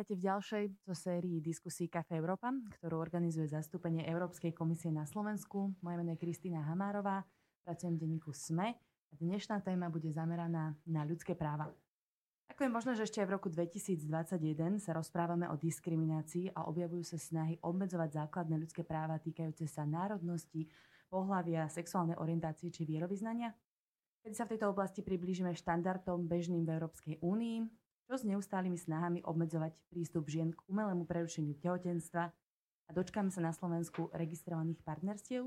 Vítajte v ďalšej zo sérii diskusí Kafe Európa, ktorú organizuje zastúpenie Európskej komisie na Slovensku. Moje meno je Kristýna Hamárová, pracujem v denníku SME a dnešná téma bude zameraná na ľudské práva. Ako je možné, že ešte aj v roku 2021 sa rozprávame o diskriminácii a objavujú sa snahy obmedzovať základné ľudské práva týkajúce sa národnosti, pohlavia, sexuálnej orientácie či vierovýznania? Keď sa v tejto oblasti priblížime štandardom bežným v Európskej únii, čo s neustálými snahami obmedzovať prístup žien k umelému prerušeniu tehotenstva a dočkáme sa na Slovensku registrovaných partnerstiev?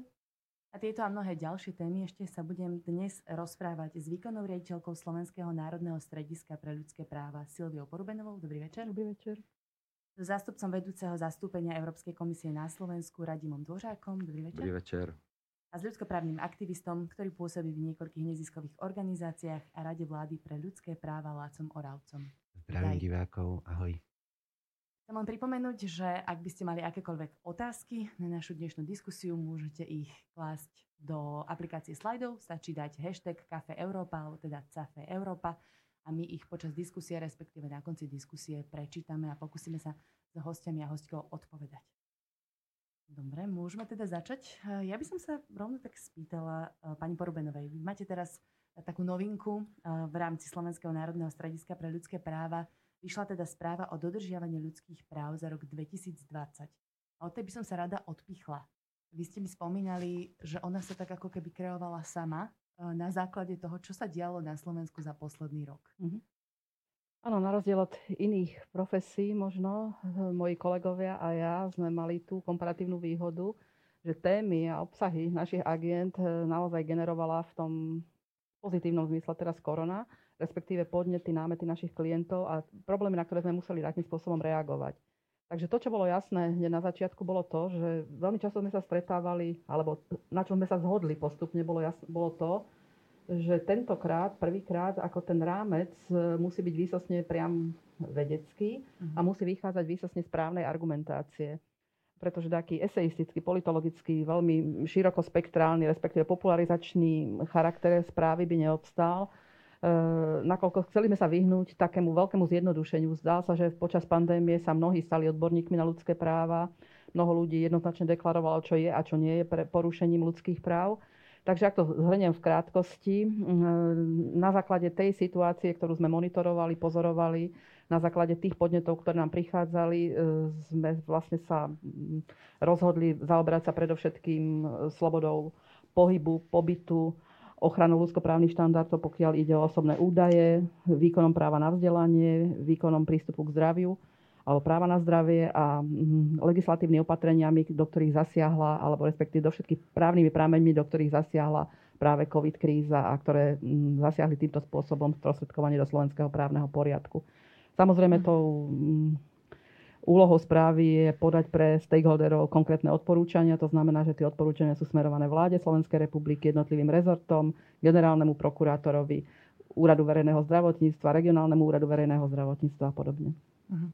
A tieto a mnohé ďalšie témy ešte sa budem dnes rozprávať s výkonnou riaditeľkou Slovenského národného strediska pre ľudské práva Silviou Porubenovou. Dobrý večer. Dobrý večer. S zástupcom vedúceho zastúpenia Európskej komisie na Slovensku Radimom Dvořákom. Dobrý večer. Dobrý večer. A s ľudskoprávnym aktivistom, ktorý pôsobí v niekoľkých neziskových organizáciách a Rade vlády pre ľudské práva Lácom Oravcom. Zdravím divákov, ahoj. Chcem len pripomenúť, že ak by ste mali akékoľvek otázky na našu dnešnú diskusiu, môžete ich klásť do aplikácie slajdov. Stačí dať hashtag Kafe Európa, alebo teda Cafe Európa a my ich počas diskusie, respektíve na konci diskusie prečítame a pokúsime sa s hostiami a hostkou odpovedať. Dobre, môžeme teda začať. Ja by som sa rovno tak spýtala eh, pani Porubenovej. Vy máte teraz takú novinku v rámci Slovenského národného strediska pre ľudské práva. Vyšla teda správa o dodržiavaní ľudských práv za rok 2020. A od tej by som sa rada odpichla. Vy ste mi spomínali, že ona sa tak ako keby kreovala sama na základe toho, čo sa dialo na Slovensku za posledný rok. Mhm. Áno, na rozdiel od iných profesí možno, e, moji kolegovia a ja sme mali tú komparatívnu výhodu, že témy a obsahy našich agent e, naozaj generovala v tom pozitívnom zmysle teraz korona, respektíve podnety, námety našich klientov a problémy, na ktoré sme museli takým spôsobom reagovať. Takže to, čo bolo jasné hneď na začiatku, bolo to, že veľmi často sme sa stretávali, alebo na čom sme sa zhodli postupne, bolo, jasné, bolo to, že tentokrát, prvýkrát, ako ten rámec e, musí byť výsostne priam vedecký a mhm. musí vychádzať výsostne správnej argumentácie pretože taký eseistický, politologický, veľmi širokospektrálny, respektíve popularizačný charakter správy by neobstál. E, nakoľko chceli sme sa vyhnúť takému veľkému zjednodušeniu. Zdá sa, že počas pandémie sa mnohí stali odborníkmi na ľudské práva. Mnoho ľudí jednoznačne deklarovalo, čo je a čo nie je pre porušením ľudských práv. Takže ak to zhrniem v krátkosti, na základe tej situácie, ktorú sme monitorovali, pozorovali, na základe tých podnetov, ktoré nám prichádzali, e, sme vlastne sa rozhodli zaoberať sa predovšetkým e, slobodou pohybu, pobytu, ochranou ľudskoprávnych štandardov, pokiaľ ide o osobné údaje, výkonom práva na vzdelanie, výkonom prístupu k zdraviu alebo práva na zdravie a legislatívnymi opatreniami, do ktorých zasiahla, alebo respektíve do všetkých právnymi prámeňmi, do ktorých zasiahla práve COVID kríza a ktoré zasiahli týmto spôsobom sprostredkovanie do slovenského právneho poriadku. Samozrejme tou mm, úlohou správy je podať pre stakeholderov konkrétne odporúčania. To znamená, že tie odporúčania sú smerované vláde Slovenskej republiky, jednotlivým rezortom, generálnemu prokurátorovi, úradu verejného zdravotníctva, regionálnemu úradu verejného zdravotníctva a podobne. Uh-huh.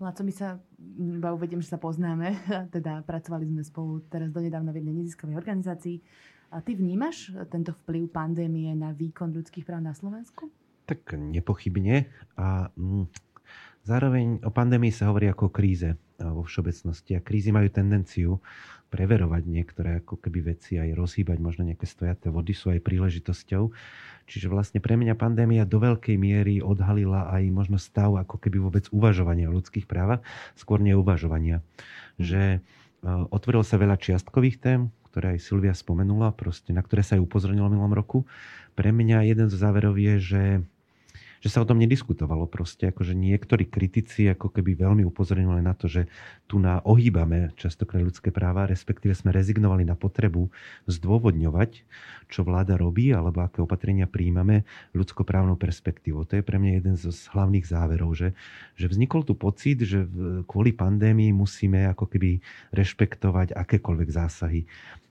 Láco, my sa, iba uvediem, že sa poznáme, teda pracovali sme spolu teraz donedávna v jednej neziskovej organizácii. A ty vnímaš tento vplyv pandémie na výkon ľudských práv na Slovensku? Tak nepochybne. A mm, zároveň o pandémii sa hovorí ako o kríze vo všeobecnosti. A krízy majú tendenciu preverovať niektoré ako keby veci, aj rozhýbať možno nejaké stojaté vody, sú aj príležitosťou. Čiže vlastne pre mňa pandémia do veľkej miery odhalila aj možno stav ako keby vôbec uvažovania o ľudských právach, skôr neuvažovania. Že e, otvorilo sa veľa čiastkových tém, ktoré aj Silvia spomenula, proste, na ktoré sa aj upozornilo v minulom roku. Pre mňa jeden zo záverov je, že že sa o tom nediskutovalo proste, akože niektorí kritici ako keby veľmi upozorňovali na to, že tu na ohýbame častokrát ľudské práva, respektíve sme rezignovali na potrebu zdôvodňovať, čo vláda robí alebo aké opatrenia príjmame ľudskoprávnou perspektívou. To je pre mňa jeden z hlavných záverov, že, že vznikol tu pocit, že kvôli pandémii musíme ako keby rešpektovať akékoľvek zásahy.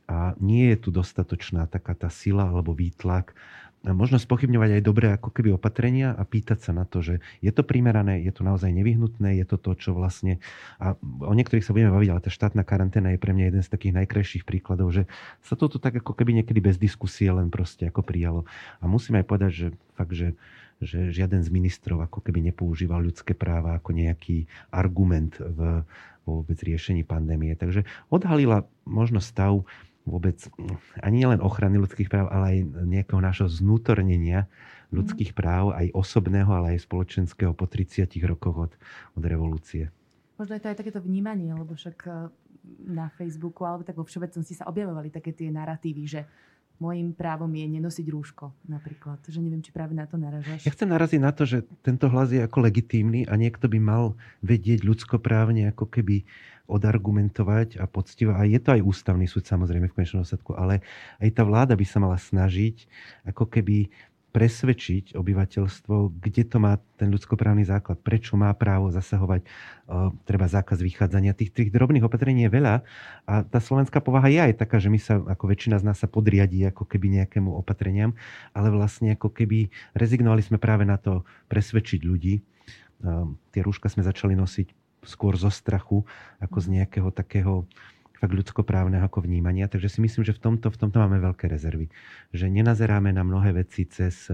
A nie je tu dostatočná taká tá sila alebo výtlak možno spochybňovať aj dobré ako keby opatrenia a pýtať sa na to, že je to primerané, je to naozaj nevyhnutné, je to to, čo vlastne... A o niektorých sa budeme baviť, ale tá štátna karanténa je pre mňa jeden z takých najkrajších príkladov, že sa toto tak ako keby niekedy bez diskusie len proste ako prijalo. A musím aj povedať, že fakt, že že žiaden z ministrov ako keby nepoužíval ľudské práva ako nejaký argument v vôbec riešení pandémie. Takže odhalila možno stav vôbec ani len ochrany ľudských práv, ale aj nejakého nášho znútornenia ľudských mhm. práv, aj osobného, ale aj spoločenského po 30 rokoch od, od revolúcie. Možno je to aj takéto vnímanie, lebo však eh, na Facebooku alebo tak vo všeobecnosti sa objavovali také tie narratívy, že Mojím právom je nenosiť rúško napríklad. Že neviem, či práve na to naražaš. Ja chcem naraziť na to, že tento hlas je ako legitímny a niekto by mal vedieť ľudskoprávne ako keby odargumentovať a poctivo. A je to aj ústavný súd samozrejme v konečnom dôsledku, ale aj tá vláda by sa mala snažiť ako keby presvedčiť obyvateľstvo, kde to má ten ľudskoprávny základ, prečo má právo zasahovať, treba zákaz vychádzania. Tých, tých drobných opatrení je veľa a tá slovenská povaha je aj taká, že my sa, ako väčšina z nás sa podriadí ako keby nejakému opatreniam, ale vlastne ako keby rezignovali sme práve na to presvedčiť ľudí. Tie rúška sme začali nosiť skôr zo strachu, ako z nejakého takého fakt ľudskoprávneho ako vnímania. Takže si myslím, že v tomto, v tomto máme veľké rezervy. Že nenazeráme na mnohé veci cez,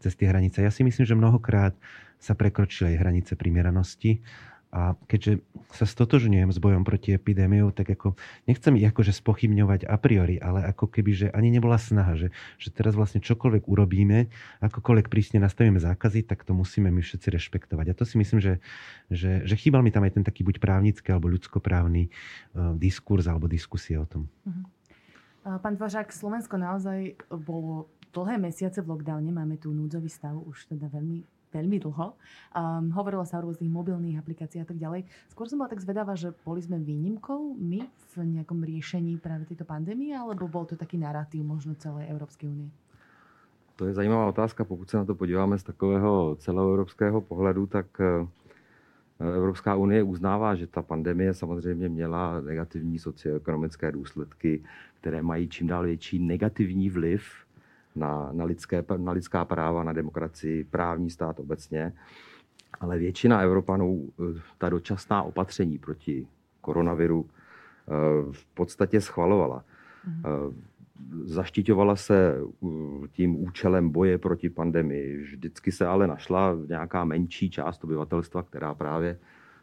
cez tie hranice. Ja si myslím, že mnohokrát sa prekročili aj hranice primeranosti a keďže sa stotožňujem s bojom proti epidémiou, tak ako nechcem ich akože spochybňovať a priori, ale ako keby, že ani nebola snaha, že, že teraz vlastne čokoľvek urobíme, akokoľvek prísne nastavíme zákazy, tak to musíme my všetci rešpektovať. A to si myslím, že, že, že chýbal mi tam aj ten taký buď právnický alebo ľudskoprávny uh, diskurs alebo diskusie o tom. Uh-huh. Pán Dvažák, Slovensko naozaj bolo dlhé mesiace v lockdowne, máme tu núdzový stav už teda veľmi veľmi dlho. Um, hovorilo sa o rôznych mobilných aplikáciách a tak ďalej. Skôr som bola tak zvedavá, že boli sme výnimkou my v nejakom riešení práve tejto pandémie, alebo bol to taký narratív možno celej Európskej únie? To je zajímavá otázka. Pokud se na to podíváme z takového celoevropského pohledu, tak Evropská unie uznává, že ta pandemie samozřejmě měla negativní socioekonomické důsledky, které mají čím dál větší negativní vliv na, na, lidské, na lidská práva, na demokracii, právní stát obecně. Ale většina Evropanů eh, ta dočasná opatření proti koronaviru eh, v podstatě schvalovala. Eh, zaštiťovala se tím účelem boje proti pandemii. Vždycky se ale našla nějaká menší část obyvatelstva, která právě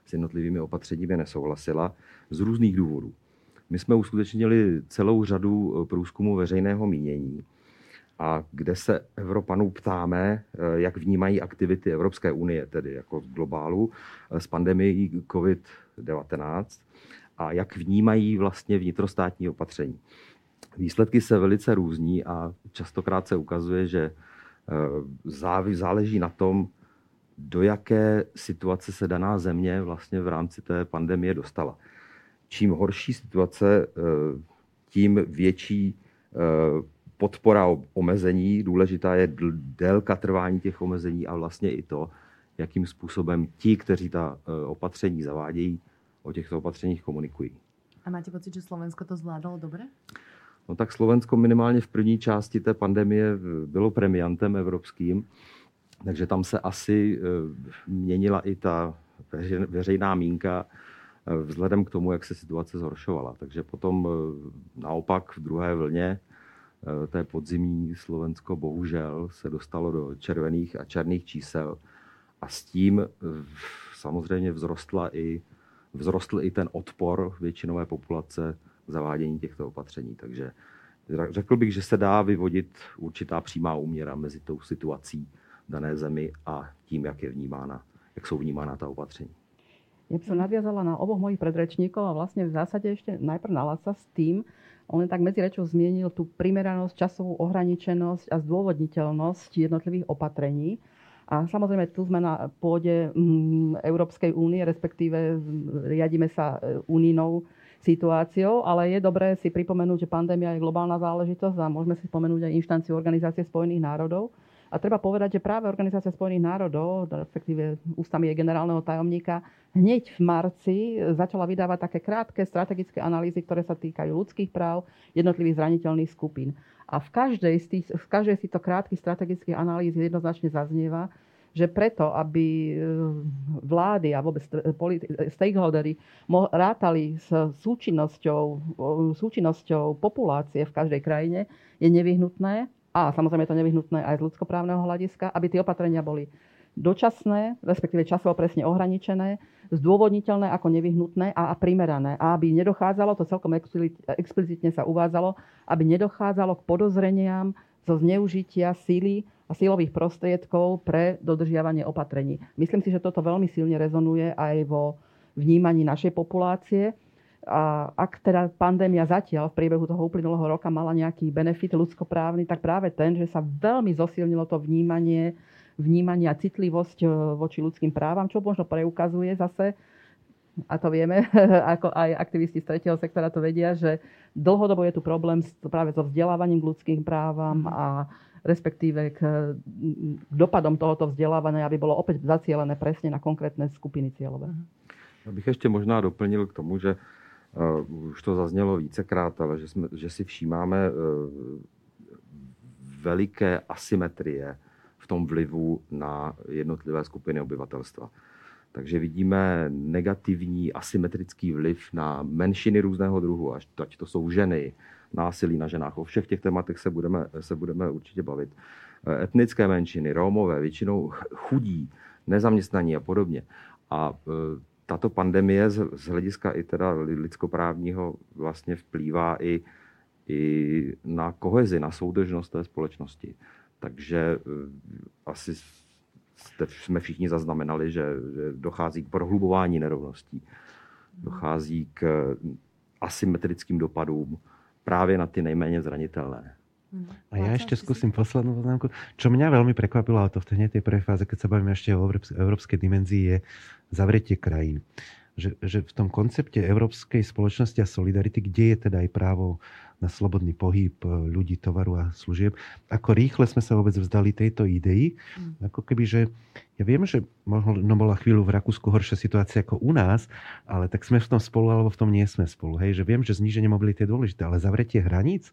s jednotlivými opatřeními nesouhlasila z různých důvodů. My jsme uskutečnili celou řadu průzkumů veřejného mínění a kde se Evropanů ptáme, eh, jak vnímají aktivity Evropské unie, tedy jako globálu, eh, s pandemií COVID-19 a jak vnímají vlastně vnitrostátní opatření. Výsledky se velice různí a častokrát se ukazuje, že eh, záleží na tom, do jaké situace se daná země vlastně v rámci té pandemie dostala. Čím horší situace, tím větší podpora omezení, důležitá je délka trvání těch omezení a vlastně i to, jakým způsobem ti, kteří ta e, opatření zavádějí, o těchto opatřeních komunikují. A máte pocit, že Slovensko to zvládalo dobře? No tak Slovensko minimálně v první části té pandemie bylo premiantem evropským, takže tam se asi e, měnila i ta veřejná mínka e, vzhledem k tomu, jak se situace zhoršovala. Takže potom naopak v druhé vlně té podzimní Slovensko bohužel se dostalo do červených a černých čísel a s tím eh, samozřejmě vzrostla i, vzrostl i ten odpor většinové populace k zavádění těchto opatření. Takže řekl bych, že se dá vyvodit určitá přímá úměra mezi tou situací dané zemi a tím, jak je vnímána, jak jsou vnímána ta opatření. Ja by som nadviazala na oboch mojich predrečníkov a vlastne v zásade ešte najprv na Laca s tým, on tak medzi rečou zmienil tú primeranosť, časovú ohraničenosť a zdôvodniteľnosť jednotlivých opatrení. A samozrejme, tu sme na pôde mm, Európskej únie, respektíve riadime sa e, unijnou situáciou, ale je dobré si pripomenúť, že pandémia je globálna záležitosť a môžeme si spomenúť aj inštanciu Organizácie spojených národov. A treba povedať, že práve Organizácia Spojených národov, respektíve ústami jej generálneho tajomníka, hneď v marci začala vydávať také krátke strategické analýzy, ktoré sa týkajú ľudských práv jednotlivých zraniteľných skupín. A v každej z, tých, v každej z týchto krátkych strategických analýz jednoznačne zaznieva, že preto, aby e, vlády a vôbec stakeholdery rátali s súčinnosťou, súčinnosťou populácie v každej krajine, je nevyhnutné, a samozrejme je to nevyhnutné aj z ľudskoprávneho hľadiska, aby tie opatrenia boli dočasné, respektíve časovo presne ohraničené, zdôvodniteľné ako nevyhnutné a primerané. A aby nedochádzalo, to celkom explicitne sa uvádzalo, aby nedochádzalo k podozreniam zo zneužitia síly a sílových prostriedkov pre dodržiavanie opatrení. Myslím si, že toto veľmi silne rezonuje aj vo vnímaní našej populácie. A ak teda pandémia zatiaľ v priebehu toho uplynulého roka mala nejaký benefit ľudskoprávny, tak práve ten, že sa veľmi zosilnilo to vnímanie, vnímanie a citlivosť e, voči ľudským právam, čo možno preukazuje zase, a to vieme, ako aj aktivisti z tretieho sektora to vedia, že dlhodobo je tu problém práve so vzdelávaním k ľudským právam a respektíve k, dopadom tohoto vzdelávania, aby bolo opäť zacielené presne na konkrétne skupiny cieľové. Já bych ještě možná doplnil k tomu, že už to zaznělo vícekrát, ale že, jsme, že si všímáme uh, veliké asymetrie v tom vlivu na jednotlivé skupiny obyvatelstva. Takže vidíme negativní asymetrický vliv na menšiny různého druhu, až ať to jsou ženy, násilí na ženách. O všech těch tématech se budeme, se budeme určitě bavit. Etnické menšiny, Rómové, většinou chudí, nezaměstnaní a podobně. A tato pandemie z, z hlediska i teda lidskoprávního vlastně vplývá i, i na kohezi, na soudržnost té společnosti. Takže e, asi jste, jsme všichni zaznamenali, že, že dochází k prohlubování nerovností, dochází k asymetrickým dopadům práve na tie najmenej zraniteľné. Mhm. A ja ešte skúsim poslednú poznámku. Čo mňa veľmi prekvapilo, ale to v tej, tej prvej fáze, keď sa bavíme ešte o európskej dimenzii, je zavretie krajín. Že, že v tom koncepte európskej spoločnosti a solidarity, kde je teda aj právo na slobodný pohyb e, ľudí, tovaru a služieb. Ako rýchle sme sa vôbec vzdali tejto idei. Mm. Ako keby, že ja viem, že možno bola chvíľu v Rakúsku horšia situácia ako u nás, ale tak sme v tom spolu, alebo v tom nie sme spolu. Hej, že viem, že zníženie mobility je dôležité, ale zavretie hraníc,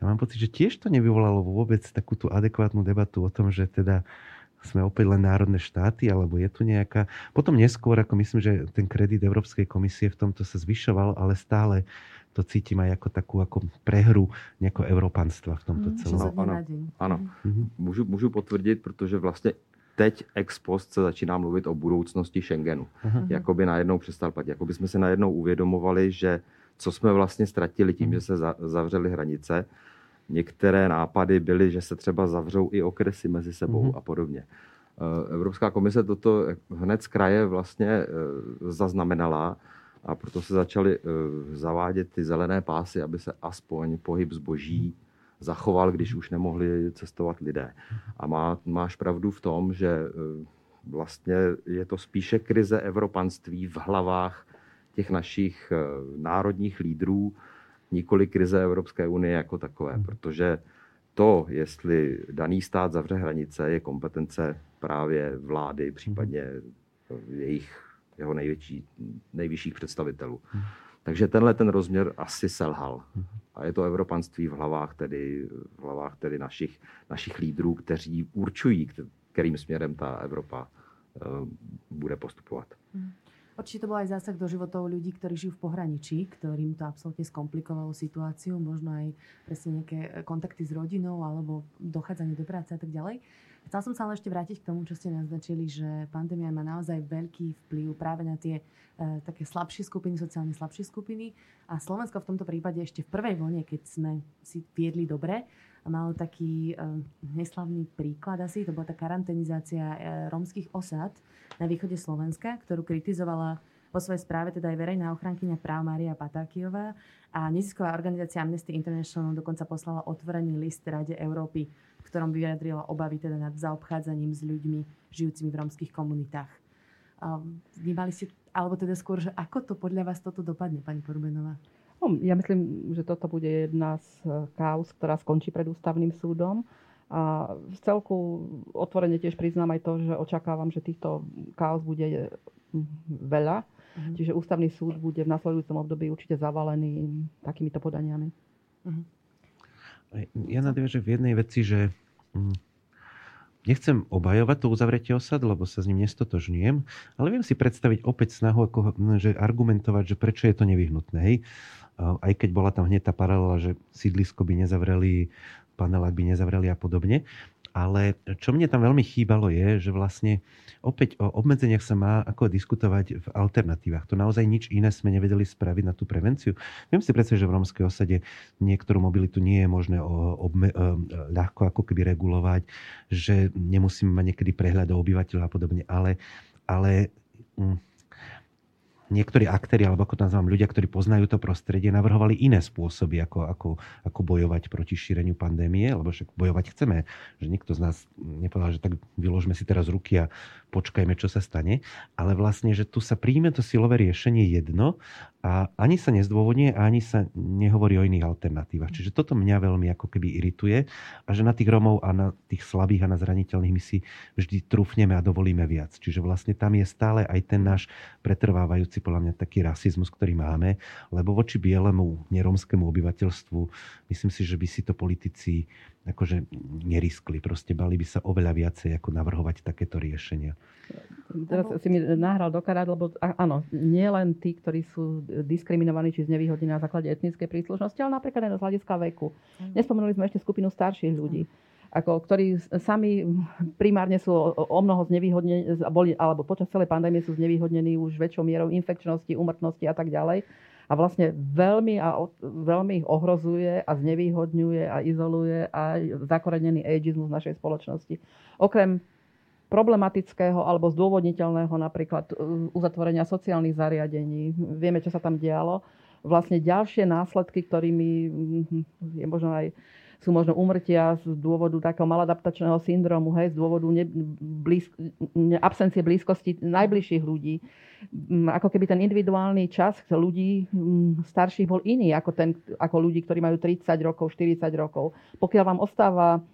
ja mám pocit, že tiež to nevyvolalo vôbec takú tú adekvátnu debatu o tom, že teda sme opäť len národné štáty, alebo je tu nejaká... Potom neskôr, ako myslím, že ten kredit Európskej komisie v tomto sa zvyšoval, ale stále to cítim aj ako takú ako prehru nejakého európanstva v tomto mm, celom. Ano, ano. Mm-hmm. Můžu, můžu potvrdit, protože vlastně teď ex post se začíná mluvit o budoucnosti Schengenu. Uh-huh. Jakoby najednou přestal platit. Jakoby jsme se najednou uvědomovali, že co jsme vlastně ztratili tím, že se za, zavřely hranice. Některé nápady byly, že se třeba zavřou i okresy mezi sebou uh-huh. a podobně. Eh, Evropská komise toto hned z kraje vlastně eh, zaznamenala a proto se začaly uh, zavádět ty zelené pásy, aby se aspoň pohyb zboží zachoval, když už nemohli cestovat lidé. A má, máš pravdu v tom, že vlastně je to spíše krize evropanství v hlavách těch našich uh, národních lídrů, nikoli krize Evropské unie jako takové, hmm. protože to, jestli daný stát zavře hranice, je kompetence právě vlády, případně jejich jeho největší, nejvyšších představitelů. Hmm. Takže tenhle ten rozměr asi selhal. Hmm. A je to evropanství v hlavách tedy, v hlavách tedy našich, našich lídrů, kteří určují, kterým směrem ta Evropa uh, bude postupovat. Hmm. Určite to bol aj zásah do životov ľudí, ktorí žijú v pohraničí, ktorým to absolútne skomplikovalo situáciu, možno aj presne nejaké kontakty s rodinou alebo dochádzanie do práce a tak ďalej. Chcel som sa ale ešte vrátiť k tomu, čo ste naznačili, že pandémia má naozaj veľký vplyv práve na tie e, také slabšie skupiny, sociálne slabšie skupiny. A Slovensko v tomto prípade ešte v prvej vlne, keď sme si viedli dobre, malo taký e, neslavný príklad asi, to bola tá karanténizácia e, rómskych osad na východe Slovenska, ktorú kritizovala po svojej správe teda aj verejná ochrankyňa práv Mária Patákiová a nezisková organizácia Amnesty International dokonca poslala otvorený list Rade Európy v ktorom vyjadrila obavy teda nad zaobchádzaním s ľuďmi žijúcimi v romských komunitách. Vnímali ste, alebo teda skôr, že ako to podľa vás toto dopadne, pani Porbenová? No, ja myslím, že toto bude jedna z eh, kauz, ktorá skončí pred ústavným súdom. A v celku otvorene tiež priznám aj to, že očakávam, že týchto chaos bude veľa. Uh-huh. Čiže ústavný súd bude v nasledujúcom období určite zavalený takýmito podaniami. Uh-huh. Ja nadviažem v jednej veci, že hm, nechcem obajovať to uzavretie osad, lebo sa s ním nestotožňujem, ale viem si predstaviť opäť snahu ako, hm, že argumentovať, že prečo je to nevyhnutné. Hej? Aj keď bola tam hneď tá paralela, že sídlisko by nezavreli, panelák by nezavreli a podobne. Ale čo mne tam veľmi chýbalo je, že vlastne opäť o obmedzeniach sa má ako diskutovať v alternatívach. To naozaj nič iné sme nevedeli spraviť na tú prevenciu. Viem si predstaviť, že v romskej osade niektorú mobilitu nie je možné obme- e, ľahko ako keby regulovať, že nemusíme mať niekedy prehľad o obyvateľov a podobne, ale, ale mm, niektorí aktéri, alebo ako to nazývam, ľudia, ktorí poznajú to prostredie, navrhovali iné spôsoby, ako, ako, ako bojovať proti šíreniu pandémie, lebo však bojovať chceme. Že nikto z nás nepovedal, že tak vyložme si teraz ruky a počkajme, čo sa stane. Ale vlastne, že tu sa príjme to silové riešenie jedno a ani sa nezdôvodne a ani sa nehovorí o iných alternatívach. Čiže toto mňa veľmi ako keby irituje a že na tých Romov a na tých slabých a na zraniteľných my si vždy trúfneme a dovolíme viac. Čiže vlastne tam je stále aj ten náš pretrvávajúci podľa mňa taký rasizmus, ktorý máme, lebo voči bielemu neromskému obyvateľstvu myslím si, že by si to politici akože neriskli. Proste bali by sa oveľa viacej ako navrhovať takéto riešenia. Teraz si mi nahral do karát, lebo áno, nie len tí, ktorí sú diskriminovaní či znevýhodnení na základe etnickej príslušnosti, ale napríklad aj z hľadiska veku. Nespomenuli sme ešte skupinu starších ľudí ako, ktorí sami primárne sú o mnoho znevýhodnení, alebo počas celej pandémie sú znevýhodnení už väčšou mierou infekčnosti, umrtnosti a tak ďalej a vlastne veľmi, a, veľmi ich ohrozuje a znevýhodňuje a izoluje aj zakorenený ageizmus v našej spoločnosti. Okrem problematického alebo zdôvodniteľného napríklad e, uzatvorenia sociálnych zariadení. Vieme, čo sa tam dialo. Vlastne ďalšie následky, ktorými je možno aj sú možno umrtia z dôvodu takého maladaptačného syndromu, hej, z dôvodu ne, blízk, ne, absencie blízkosti najbližších ľudí. Mm, ako keby ten individuálny čas ľudí mm, starších bol iný ako, ten, ako ľudí, ktorí majú 30 rokov, 40 rokov. Pokiaľ vám ostáva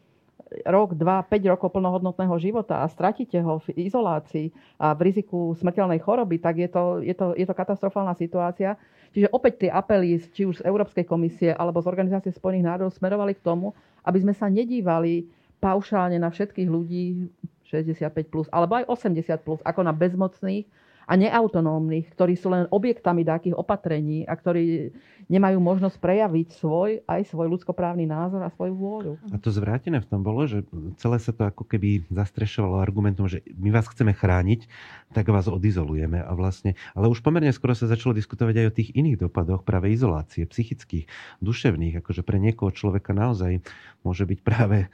rok, dva, 5 rokov plnohodnotného života a stratíte ho v izolácii a v riziku smrteľnej choroby, tak je to, je to, je to katastrofálna situácia. Čiže opäť tie apely, či už z Európskej komisie alebo z Organizácie spojených národov smerovali k tomu, aby sme sa nedívali paušálne na všetkých ľudí 65+, plus, alebo aj 80+, plus, ako na bezmocných, a neautonómnych, ktorí sú len objektami takých opatrení a ktorí nemajú možnosť prejaviť svoj, aj svoj ľudskoprávny názor a svoju vôľu. A to zvrátené v tom bolo, že celé sa to ako keby zastrešovalo argumentom, že my vás chceme chrániť, tak vás odizolujeme. A vlastne, ale už pomerne skoro sa začalo diskutovať aj o tých iných dopadoch práve izolácie, psychických, duševných, akože pre niekoho človeka naozaj môže byť práve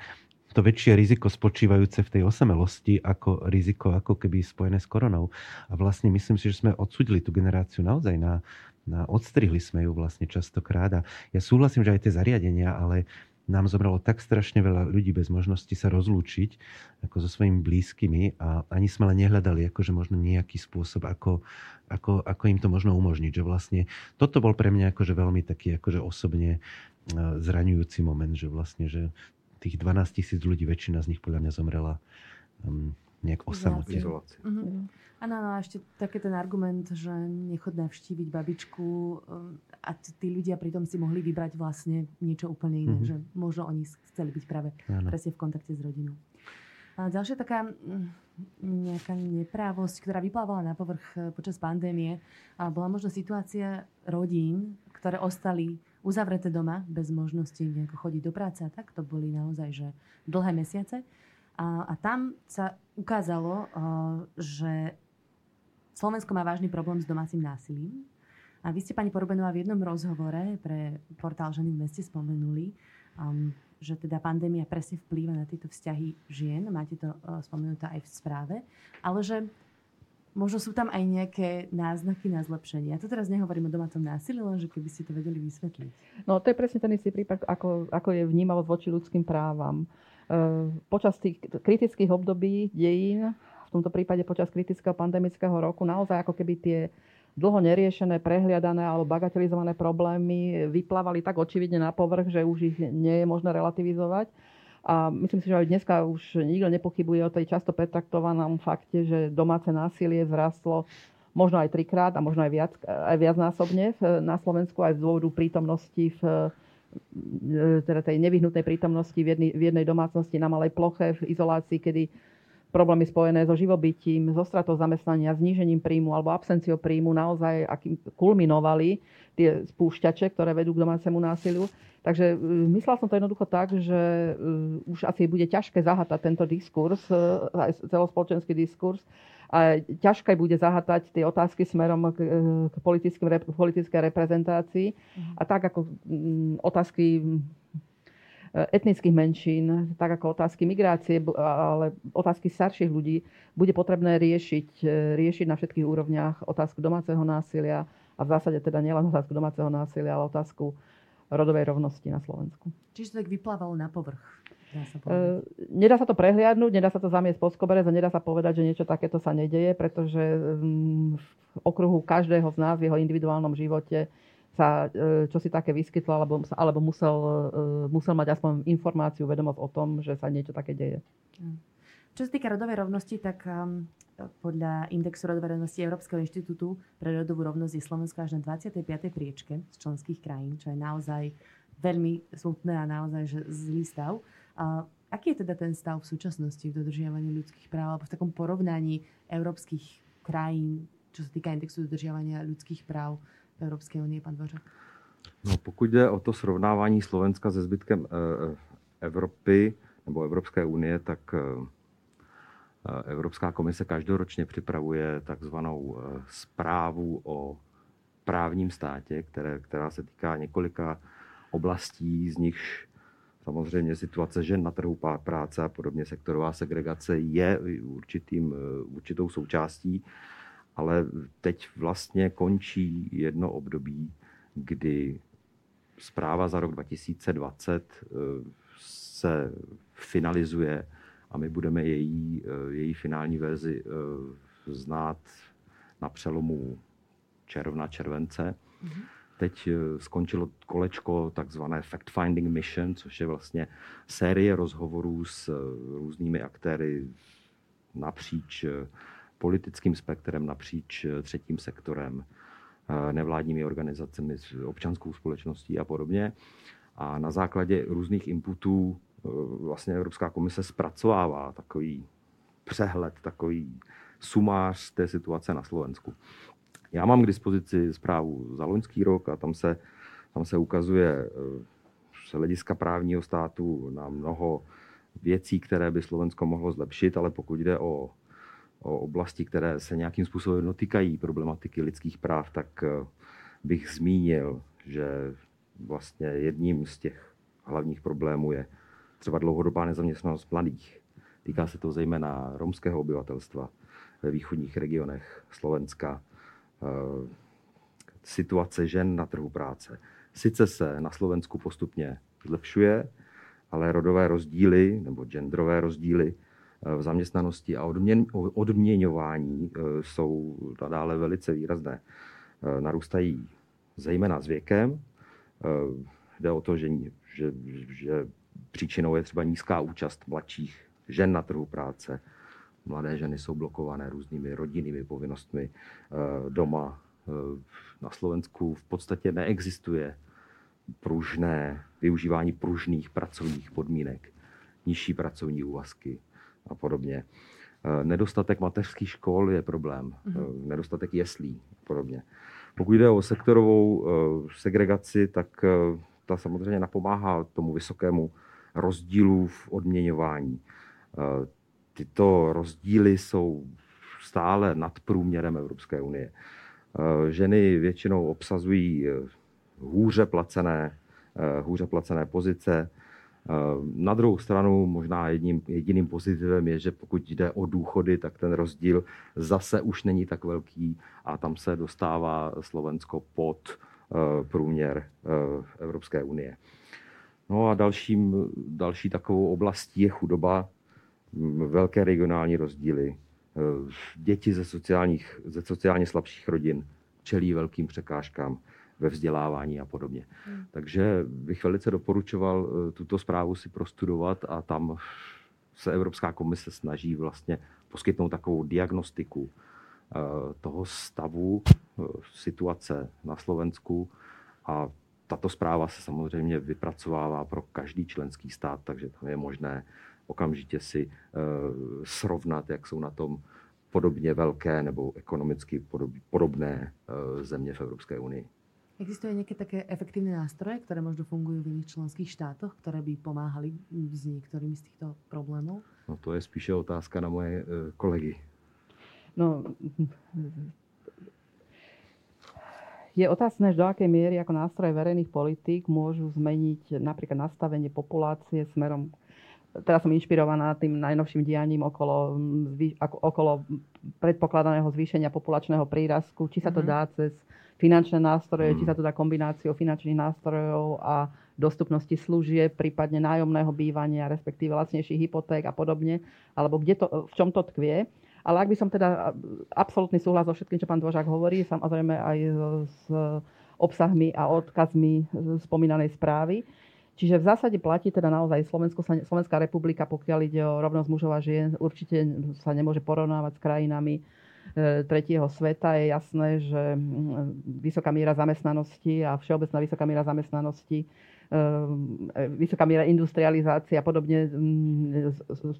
to väčšie riziko spočívajúce v tej osamelosti ako riziko ako keby spojené s koronou. A vlastne myslím si, že sme odsudili tú generáciu naozaj na, na odstrihli sme ju vlastne častokrát. A ja súhlasím, že aj tie zariadenia, ale nám zomrelo tak strašne veľa ľudí bez možnosti sa rozlúčiť ako so svojimi blízkymi a ani sme len nehľadali akože možno nejaký spôsob, ako, ako, ako im to možno umožniť. Že vlastne toto bol pre mňa akože veľmi taký akože osobne e, zraňujúci moment, že vlastne, že tých 12 tisíc ľudí, väčšina z nich podľa mňa zomrela um, nejak osamote. Mm-hmm. Áno, a ešte taký ten argument, že nechod navštíviť babičku um, a tí ľudia pritom si mohli vybrať vlastne niečo úplne iné, mm-hmm. že možno oni chceli byť práve ano. presne v kontakte s rodinou. A ďalšia taká mm, nejaká neprávosť, ktorá vyplávala na povrch eh, počas pandémie, bola možno situácia rodín, ktoré ostali uzavreté doma, bez možnosti nejako chodiť do práce a tak. To boli naozaj že dlhé mesiace. A, a tam sa ukázalo, že Slovensko má vážny problém s domácim násilím. A vy ste, pani Porubenová, v jednom rozhovore pre portál Ženy v meste spomenuli, um, že teda pandémia presne vplýva na tieto vzťahy žien. Máte to uh, spomenuté aj v správe. Ale že možno sú tam aj nejaké náznaky na zlepšenie. Ja to teraz nehovorím o domácom násilí, len že keby ste to vedeli vysvetliť. No to je presne ten istý prípad, ako, ako je vnímavosť voči ľudským právam. E, počas tých kritických období dejín, v tomto prípade počas kritického pandemického roku, naozaj ako keby tie dlho neriešené, prehliadané alebo bagatelizované problémy vyplávali tak očividne na povrch, že už ich nie je možné relativizovať. A myslím si, že aj dneska už nikto nepochybuje o tej často pretraktovanom fakte, že domáce násilie zrastlo možno aj trikrát a možno aj, viac, aj viacnásobne na Slovensku aj z dôvodu prítomnosti v e, teda tej nevyhnutnej prítomnosti v jednej, v jednej domácnosti na malej ploche v izolácii, kedy problémy spojené so živobytím, so stratou zamestnania, znížením príjmu alebo absenciou príjmu naozaj akým kulminovali tie spúšťače, ktoré vedú k domácemu násiliu. Takže e, myslela som to jednoducho tak, že e, už asi bude ťažké zahatať tento diskurs, aj celospoločenský diskurs, a ťažké bude zahatať tie otázky smerom k, k politickej reprezentácii. Mhm. A tak ako otázky etnických menšín, tak ako otázky migrácie, ale otázky starších ľudí, bude potrebné riešiť, e, riešiť na všetkých úrovniach otázku domáceho násilia a v zásade teda nielen otázku domáceho násilia, ale otázku rodovej rovnosti na Slovensku. Čiže to tak vyplávalo na povrch. Uh, nedá sa to prehliadnúť, nedá sa to zamiesť pod koberec a nedá sa povedať, že niečo takéto sa nedeje, pretože um, v okruhu každého z nás v jeho individuálnom živote sa uh, čo si také vyskytlo, alebo, alebo musel, uh, musel mať aspoň informáciu, vedomosť o tom, že sa niečo také deje. Čo sa týka rodovej rovnosti, tak um, podľa indexu rodovej rovnosti Európskeho inštitútu pre rodovú rovnosť je Slovensko až na 25. priečke z členských krajín, čo je naozaj veľmi smutné a naozaj že zlý stav. A aký je teda ten stav v súčasnosti v dodržiavaní ľudských práv alebo v takom porovnaní európskych krajín, čo sa týka indexu dodržiavania ľudských práv v Európskej únie, pán Dvořák? No, pokud jde o to srovnávání Slovenska se zbytkem eh, Evropy nebo Evropské unie, tak eh, Evropská komise každoročně připravuje takzvanou eh, zprávu o právním státě, které, která se týká několika oblastí, z nichž Samozřejmě situace žen na trhu práce a podobně sektorová segregace je určitým, eh, určitou součástí, ale teď vlastně končí jedno období, kdy zpráva za rok 2020 eh, se finalizuje a my budeme její, eh, její finální verzi znát na přelomu června, července. Mm-hmm. Teď eh, skončilo kolečko takzvané fact-finding mission, což je vlastně série rozhovorů s eh, různými aktéry napříč eh, politickým spektrem, napříč třetím sektorem, nevládními organizacemi, občanskou společností a podobně. A na základě různých inputů vlastně Evropská komise zpracovává takový přehled, takový sumář té situace na Slovensku. Já mám k dispozici zprávu za loňský rok a tam se, tam se ukazuje eh, z hlediska právního státu na mnoho věcí, které by Slovensko mohlo zlepšit, ale pokud jde o oblasti, které se nějakým způsobem dotýkají problematiky lidských práv, tak eh, bych zmínil, že vlastně jedním z těch hlavních problémů je třeba dlouhodobá nezaměstnanost mladých. Týká se to zejména romského obyvatelstva ve východních regionech Slovenska, Eh, situace žen na trhu práce. Sice se na Slovensku postupně zlepšuje, ale rodové rozdíly nebo genderové rozdíly v zaměstnanosti a odměn, odměňování eh, jsou nadále velice výrazné. Narůstají zejména s věkem. Jde o to, že, že, že příčinou je třeba nízká účast mladších žen na trhu práce, Mladé ženy jsou blokované různými rodinnými povinnostmi eh, doma. Eh, na Slovensku v podstatě neexistuje pružné, využívání pružných pracovních podmínek, nižší pracovní úvazky a podobně. Eh, nedostatek mateřských škol je problém, mm-hmm. nedostatek jeslí a podobně. Pokud jde o sektorovou segregaci, tak ta samozřejmě napomáhá tomu vysokému rozdílu v odměňování tyto rozdíly jsou stále nad průměrem Evropské unie. Ženy většinou obsazují hůře placené, hůře placené pozice. Na druhou stranu možná jedním, jediným pozitivem je, že pokud jde o důchody, tak ten rozdíl zase už není tak velký a tam se dostává Slovensko pod průměr Evropské unie. No a dalším, další takovou oblastí je chudoba, velké regionální rozdíly. Děti ze, sociálních, ze sociálně slabších rodin čelí velkým překážkám ve vzdělávání a podobně. Hmm. Takže bych velice doporučoval tuto zprávu si prostudovat a tam se Evropská komise snaží vlastně poskytnout takovou diagnostiku toho stavu situace na Slovensku a tato zpráva se samozřejmě vypracovává pro každý členský stát, takže tam je možné okamžitě si srovnat, jak jsou na tom podobně velké nebo ekonomicky podobné země v Evropské unii. Existuje nejaké také efektívne nástroje, ktoré možno fungujú v iných členských štátoch, ktoré by pomáhali s niektorými z týchto problémov? No to je spíše otázka na moje kolegy. No, je otázne, do akej miery ako nástroje verejných politík môžu zmeniť napríklad nastavenie populácie smerom teraz som inšpirovaná tým najnovším dianím okolo, okolo predpokladaného zvýšenia populačného prírastku, či sa to mhm. dá cez finančné nástroje, či sa to dá kombináciou finančných nástrojov a dostupnosti služieb, prípadne nájomného bývania, respektíve lacnejších hypoték a podobne, alebo kde to, v čom to tkvie. Ale ak by som teda absolútny súhlas so všetkým, čo pán Dvožák hovorí, samozrejme aj s obsahmi a odkazmi spomínanej správy, Čiže v zásade platí teda naozaj Slovensko, Slovenská republika, pokiaľ ide o rovnosť mužov a žien, určite sa nemôže porovnávať s krajinami tretieho sveta. Je jasné, že vysoká miera zamestnanosti a všeobecná vysoká miera zamestnanosti, e, vysoká miera industrializácie a podobne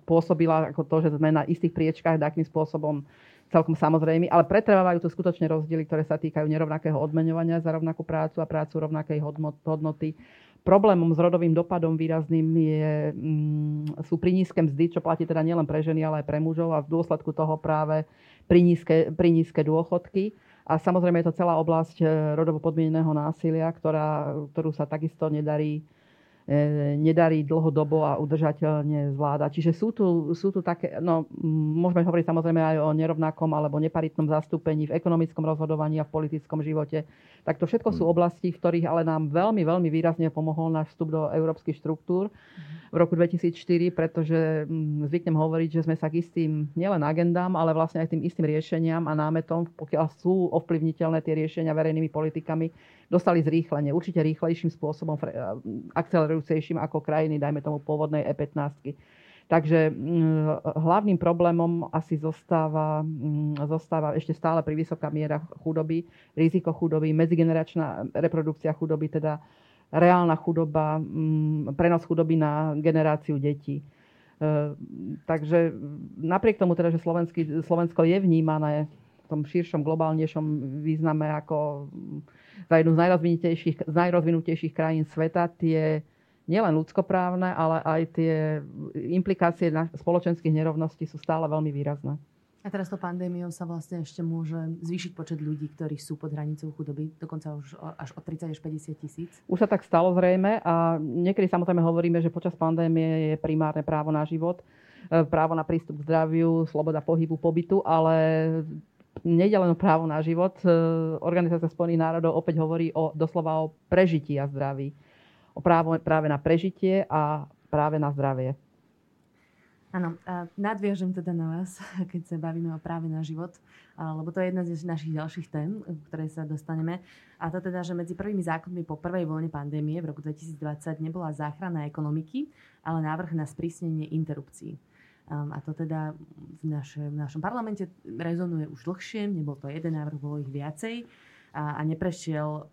spôsobila ako to, že sme na istých priečkách takým spôsobom celkom samozrejme, ale pretrvávajú tu skutočne rozdiely, ktoré sa týkajú nerovnakého odmeňovania za rovnakú prácu a prácu rovnakej hodnoty Problémom s rodovým dopadom výrazným je, mm, sú pri nízke mzdy, čo platí teda nielen pre ženy, ale aj pre mužov a v dôsledku toho práve pri nízke, pri nízke dôchodky. A samozrejme je to celá oblasť eh, rodovo podmieneného násilia, ktorá, ktorú sa takisto nedarí nedarí dlhodobo a udržateľne zvládať. Čiže sú tu, sú tu také, no môžeme hovoriť samozrejme aj o nerovnakom alebo neparitnom zastúpení v ekonomickom rozhodovaní a v politickom živote. Tak to všetko sú mm. oblasti, v ktorých ale nám veľmi, veľmi výrazne pomohol náš vstup do európskych štruktúr v roku 2004, pretože zvyknem hovoriť, že sme sa k istým nielen agendám, ale vlastne aj tým istým riešeniam a námetom, pokiaľ sú ovplyvniteľné tie riešenia verejnými politikami, dostali zrýchlenie. Určite rýchlejším spôsobom, akcelerujúcejším ako krajiny, dajme tomu pôvodnej E15. Takže mm, hlavným problémom asi zostáva, mm, zostáva ešte stále pri vysoká miera chudoby, riziko chudoby, medzigeneračná reprodukcia chudoby, teda reálna chudoba, mm, prenos chudoby na generáciu detí. E, takže napriek tomu teda, že Slovensko je vnímané v tom širšom, globálnejšom význame ako za jednu z najrozvinutejších, z najrozvinutejších krajín sveta, tie nielen ľudskoprávne, ale aj tie implikácie na spoločenských nerovností sú stále veľmi výrazné. A teraz to pandémiou sa vlastne ešte môže zvýšiť počet ľudí, ktorí sú pod hranicou chudoby, dokonca už až o 30 až 50 tisíc. Už sa tak stalo zrejme a niekedy samozrejme hovoríme, že počas pandémie je primárne právo na život, e, právo na prístup k zdraviu, sloboda pohybu, pobytu, ale nejde len o právo na život. E, Organizácia Spojených národov opäť hovorí o, doslova o prežití a zdraví. O právo práve na prežitie a práve na zdravie. Áno, nadviažem teda na vás, keď sa bavíme o práve na život, lebo to je jedna z našich ďalších tém, ktoré sa dostaneme. A to teda, že medzi prvými zákonmi po prvej vlne pandémie v roku 2020 nebola záchrana ekonomiky, ale návrh na sprísnenie interrupcií. A to teda v, naše, v našom parlamente rezonuje už dlhšie, nebol to jeden návrh, bolo ich viacej a, a neprešiel,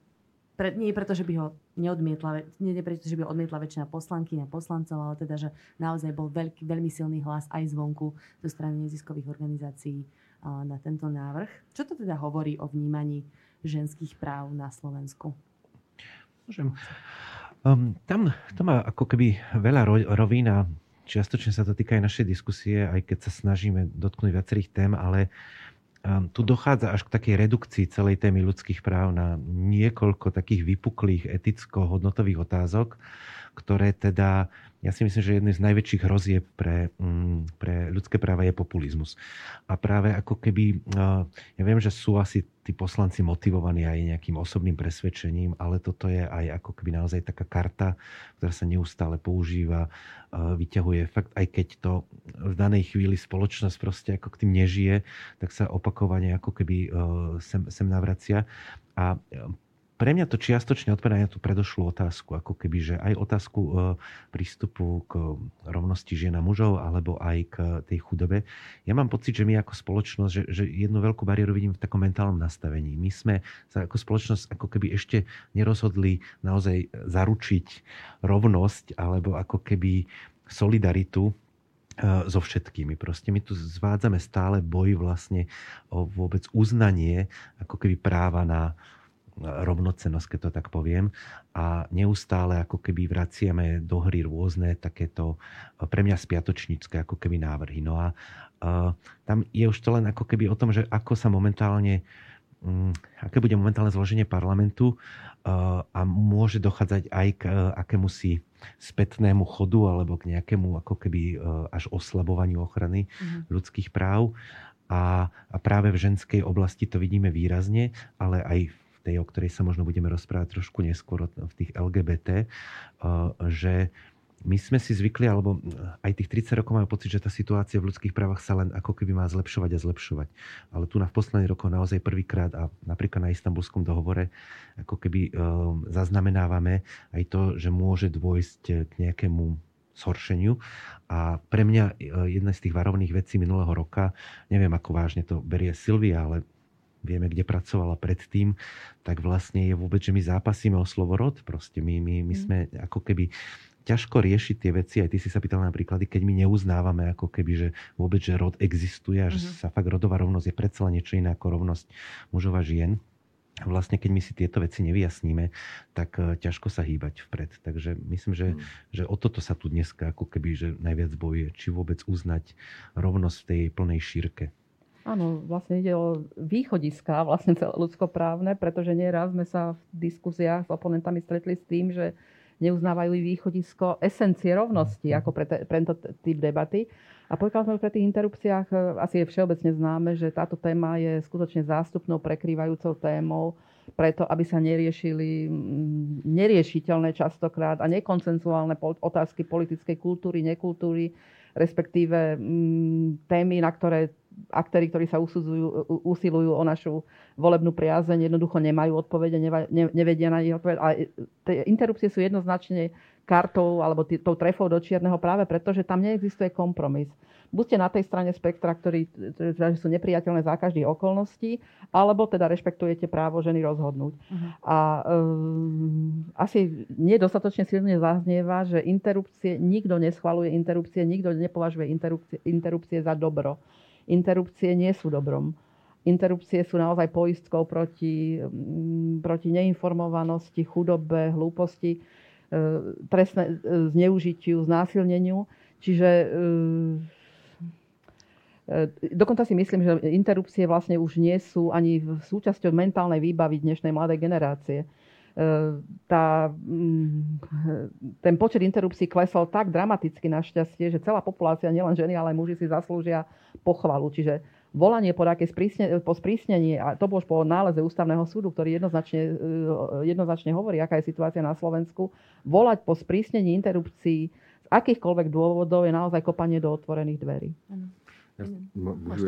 pre, nie preto, že by ho neodmietla, nie preto, že by ho odmietla väčšina poslanky a poslancov, ale teda, že naozaj bol veľký, veľmi silný hlas aj zvonku zo strany neziskových organizácií uh, na tento návrh. Čo to teda hovorí o vnímaní ženských práv na Slovensku? Môžem. Um, tam to má ako keby veľa rovín a čiastočne sa to týka aj našej diskusie, aj keď sa snažíme dotknúť viacerých tém, ale um, tu dochádza až k takej redukcii celej témy ľudských práv na niekoľko takých vypuklých eticko-hodnotových otázok, ktoré teda, ja si myslím, že jedný z najväčších hrozieb pre, mm, pre ľudské práva je populizmus. A práve ako keby, ja viem, že sú asi tí poslanci motivovaní aj nejakým osobným presvedčením, ale toto je aj ako keby naozaj taká karta, ktorá sa neustále používa, vyťahuje fakt, aj keď to v danej chvíli spoločnosť proste ako k tým nežije, tak sa opakovane ako keby sem, sem navracia. A pre mňa to čiastočne odpovedá na tú predošlú otázku, ako keby, že aj otázku e, prístupu k rovnosti žien a mužov, alebo aj k tej chudobe. Ja mám pocit, že my ako spoločnosť, že, že jednu veľkú bariéru vidím v takom mentálnom nastavení. My sme sa ako spoločnosť ako keby ešte nerozhodli naozaj zaručiť rovnosť, alebo ako keby solidaritu E, so všetkými. Proste my tu zvádzame stále boj vlastne o vôbec uznanie ako keby práva na rovnocenosť, keď to tak poviem. A neustále ako keby vraciame do hry rôzne takéto e, pre mňa spiatočnícke ako keby návrhy. No a uh, tam je už to len ako keby o tom, že ako sa momentálne um, aké bude momentálne zloženie parlamentu uh, a môže dochádzať aj k uh, akému si spätnému chodu alebo k nejakému ako keby e, až oslabovaniu ochrany mm-hmm. ľudských práv. A, a práve v ženskej oblasti to vidíme výrazne, ale aj v tej, o ktorej sa možno budeme rozprávať trošku neskôr, v tých LGBT, e, že my sme si zvykli, alebo aj tých 30 rokov máme pocit, že tá situácia v ľudských právach sa len ako keby má zlepšovať a zlepšovať. Ale tu na v posledných rokoch naozaj prvýkrát a napríklad na istambulskom dohovore ako keby e, zaznamenávame aj to, že môže dôjsť k nejakému zhoršeniu. A pre mňa jedna z tých varovných vecí minulého roka, neviem ako vážne to berie Silvia, ale vieme, kde pracovala predtým, tak vlastne je vôbec, že my zápasíme o slovorod. Proste my, my, my mm. sme ako keby ťažko riešiť tie veci. Aj ty si sa pýtala napríklad, keď my neuznávame ako keby, že vôbec, že rod existuje a že mm-hmm. sa fakt rodová rovnosť je predsa niečo iné ako rovnosť mužov a žien. A vlastne keď my si tieto veci nevyjasníme, tak uh, ťažko sa hýbať vpred. Takže myslím, že, mm. že o toto sa tu dneska ako keby že najviac bojuje. Či vôbec uznať rovnosť v tej plnej šírke. Áno, vlastne ide o východiska vlastne ľudskoprávne, pretože nieraz sme sa v diskusiách s oponentami stretli s tým, že neuznávajú východisko esencie rovnosti ako pre, te, pre tento typ debaty. A pokiaľ sme pri tých interrupciách, e, asi je všeobecne známe, že táto téma je skutočne zástupnou, prekrývajúcou témou, preto aby sa neriešili neriešiteľné častokrát a nekoncensuálne otázky politickej kultúry, nekultúry, respektíve témy, na ktoré aktéry, ktorí sa usudzujú, usilujú o našu volebnú priazeň, jednoducho nemajú odpovede, nevedia na ich odpovede. A tie interrupcie sú jednoznačne kartou alebo tý, tou trefou do čierneho práve preto, že tam neexistuje kompromis. Buďte na tej strane spektra, ktorí teda sú nepriateľné za každých okolností, alebo teda rešpektujete právo ženy rozhodnúť. Uh-huh. A um, asi nedostatočne silne zaznieva, že interrupcie, nikto neschvaluje interrupcie, nikto nepovažuje interrupcie, interrupcie za dobro interrupcie nie sú dobrom. Interrupcie sú naozaj poistkou proti, mm, proti neinformovanosti, chudobe, hlúposti, e, trestné e, zneužitiu, znásilneniu. Čiže e, dokonca si myslím, že interrupcie vlastne už nie sú ani súčasťou mentálnej výbavy dnešnej mladej generácie tá, mm, ten počet interrupcií klesol tak dramaticky našťastie, že celá populácia, nielen ženy, ale aj muži si zaslúžia pochvalu. Čiže volanie po, sprísne, po sprísnení, a to bolo už po náleze ústavného súdu, ktorý jednoznačne, eh, jednoznačne hovorí, aká je situácia na Slovensku, volať po sprísnení interrupcií z akýchkoľvek dôvodov je naozaj kopanie do otvorených dverí. Já,